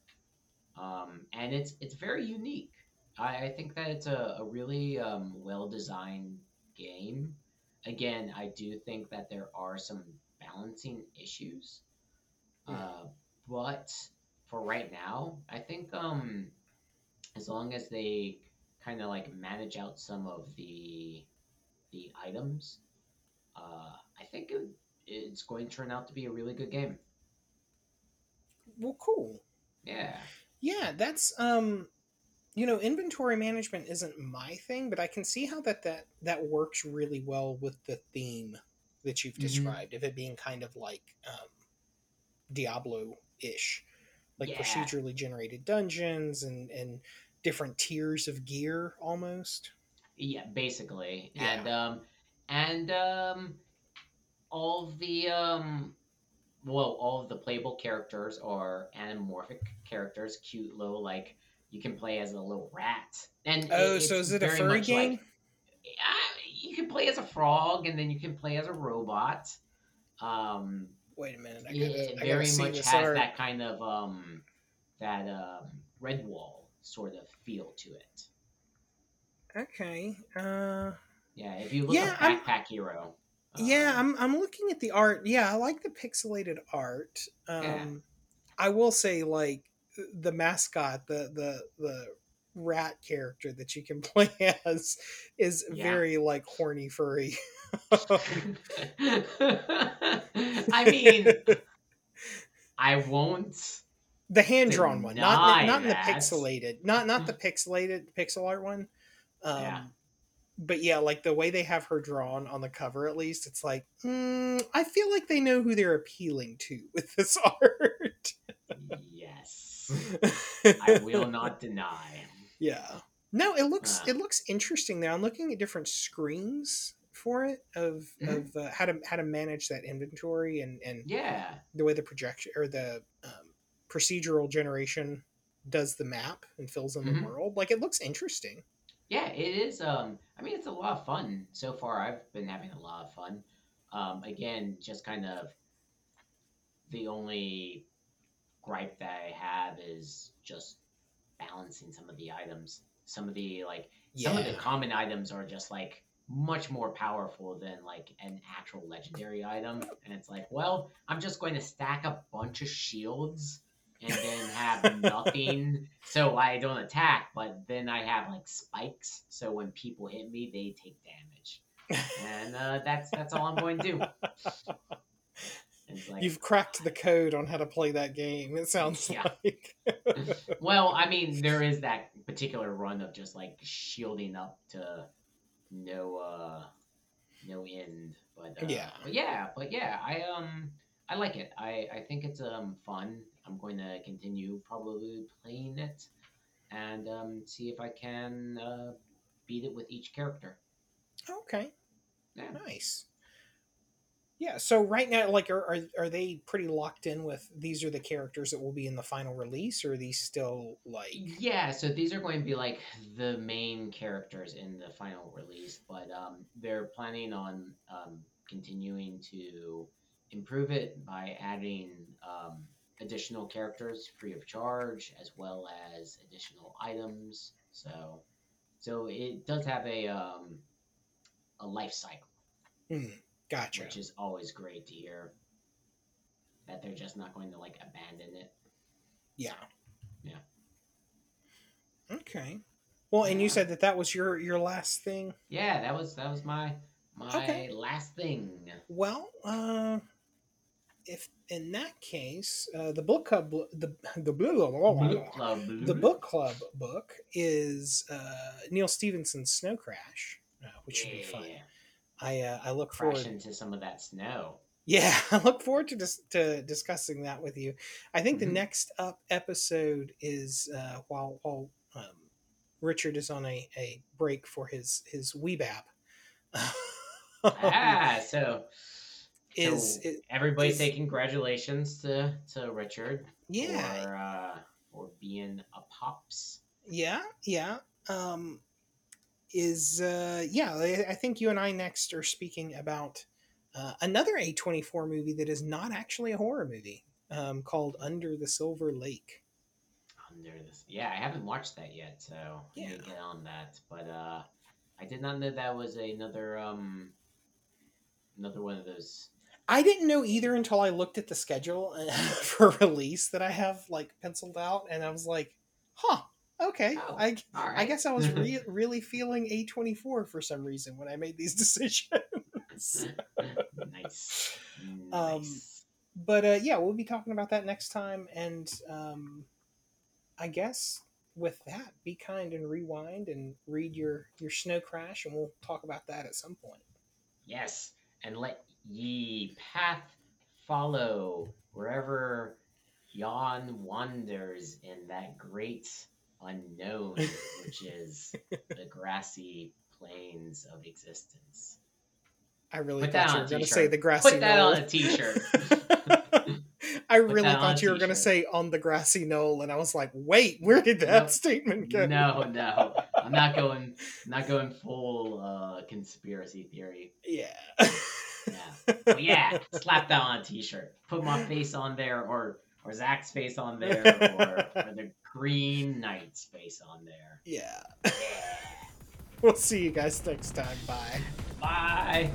Um and it's it's very unique. I, I think that it's a, a really um, well designed game. Again, I do think that there are some balancing issues. Uh, but for right now, I think um, as long as they kind of like manage out some of the the items, uh, I think it, it's going to turn out to be a really good game. Well, cool. Yeah. Yeah, that's um you know, inventory management isn't my thing, but I can see how that that that works really well with the theme that you've Mhm. described of it being kind of like um Diablo-ish. Like Yeah. procedurally generated dungeons and and different tiers of gear almost. Yeah, basically, Yeah. and um, and um, all the um, well, all of the playable characters are anamorphic characters, cute little like you can play as a little rat. And Oh, it- so is it a furry game? Like, uh, you can play as a frog, and then you can play as a robot. Um, Wait a minute. I it, gotta, it I very much has art. that kind of um, that um, Redwall sort of feel to it. Okay. Uh Yeah, if you look Yeah, I'm- Backpack Hero. Yeah, um, I'm I'm looking at the art. Yeah, I like the pixelated art. Um Yeah. I will say like the mascot, the the the rat character that you can play as is Yeah. very like horny furry. I mean, I won't. The hand drawn one, not not in the pixelated, not not the pixelated pixel art one. Um, Yeah. But yeah, like the way they have her drawn on the cover, at least, it's like mm, I feel like they know who they're appealing to with this art. Yes, I will not deny. Yeah. No, it looks Ah. it looks interesting there. I'm looking at different screens for it of Mhm. of uh, how to how to manage that inventory and and Yeah, the way the projection or the um, procedural generation does the map and fills in Mhm. the world. Like it looks interesting. yeah, it is. Um, I mean, it's a lot of fun so far. I've been having a lot of fun. Um, again, just kind of the only gripe that I have is just balancing some of the items. Some of the like some of the common items are just like much more powerful than like an actual legendary item and it's like well i'm just going to stack a bunch of shields and then have nothing so i don't attack but then i have like spikes so when people hit me they take damage and uh, that's that's all i'm going to do like You've cracked the code on how to play that game. It sounds Yeah. like. well i mean there is that particular run of just like shielding up to no uh no end but uh, Yeah. but yeah but yeah i um i like it i i think it's um fun i'm going to continue probably playing it and um see if i can uh beat it with each character okay. yeah Nice. Yeah. So right now, like, are, are are they pretty locked in with these are the characters that will be in the final release, or are these still like? Yeah, so these are going to be like the main characters in the final release, but um, they're planning on um, continuing to improve it by adding um, additional characters free of charge, as well as additional items. So, so it does have a um, a life cycle, Hmm, gotcha. which is always great to hear. That they're just not going to like abandon it. Yeah. Yeah. Okay. Well, and you said that that was your your last thing. Yeah, that was that was my my Okay. last thing. Well, uh, if in that case, uh, the book club, the the blah, blah, blah, Book club. the book club book is uh, Neal Stephenson's Snow Crash, uh, which should be fun. Yeah. I uh, I look Crash forward. into some of that snow. Yeah, I look forward to dis- to discussing that with you. I think Mhm. the next up episode is uh, while while um, Richard is on a, a break for his his weebab. ah, so is so it, everybody is- say congratulations to to Richard yeah for uh, for being a pops. yeah yeah um is uh yeah I, I think you and I next are speaking about uh, another A24 movie that is not actually a horror movie um, called Under the Silver Lake. Under this, yeah, I haven't watched that yet, so I Yeah. need to get on that. But uh, I did not know that was another um another one of those. I didn't know either until I looked at the schedule for release that I have like penciled out, and I was like, "Huh, okay." Oh, I All right. I guess I was re- really feeling A twenty four for some reason when I made these decisions. nice. Um, but uh, yeah, we'll be talking about that next time, and um, I guess with that, be kind and rewind and read your your snow crash, and we'll talk about that at some point. Yes, and let ye path follow wherever yon wanders in that great unknown, which is the grassy plains of existence. I really Put thought you were going to say the grassy Put that knoll. on a t-shirt. I really thought you were going to say on the grassy knoll, and I was like, wait, where did that Nope. statement go? No, no, I'm not going. Not going full uh, conspiracy theory. Yeah. Yeah. Well, yeah, slap that on a t-shirt. Put my face on there, or or Zach's face on there, or, or the Green Knight's face on there. yeah. Yeah. We'll see you guys next time. Bye. Bye.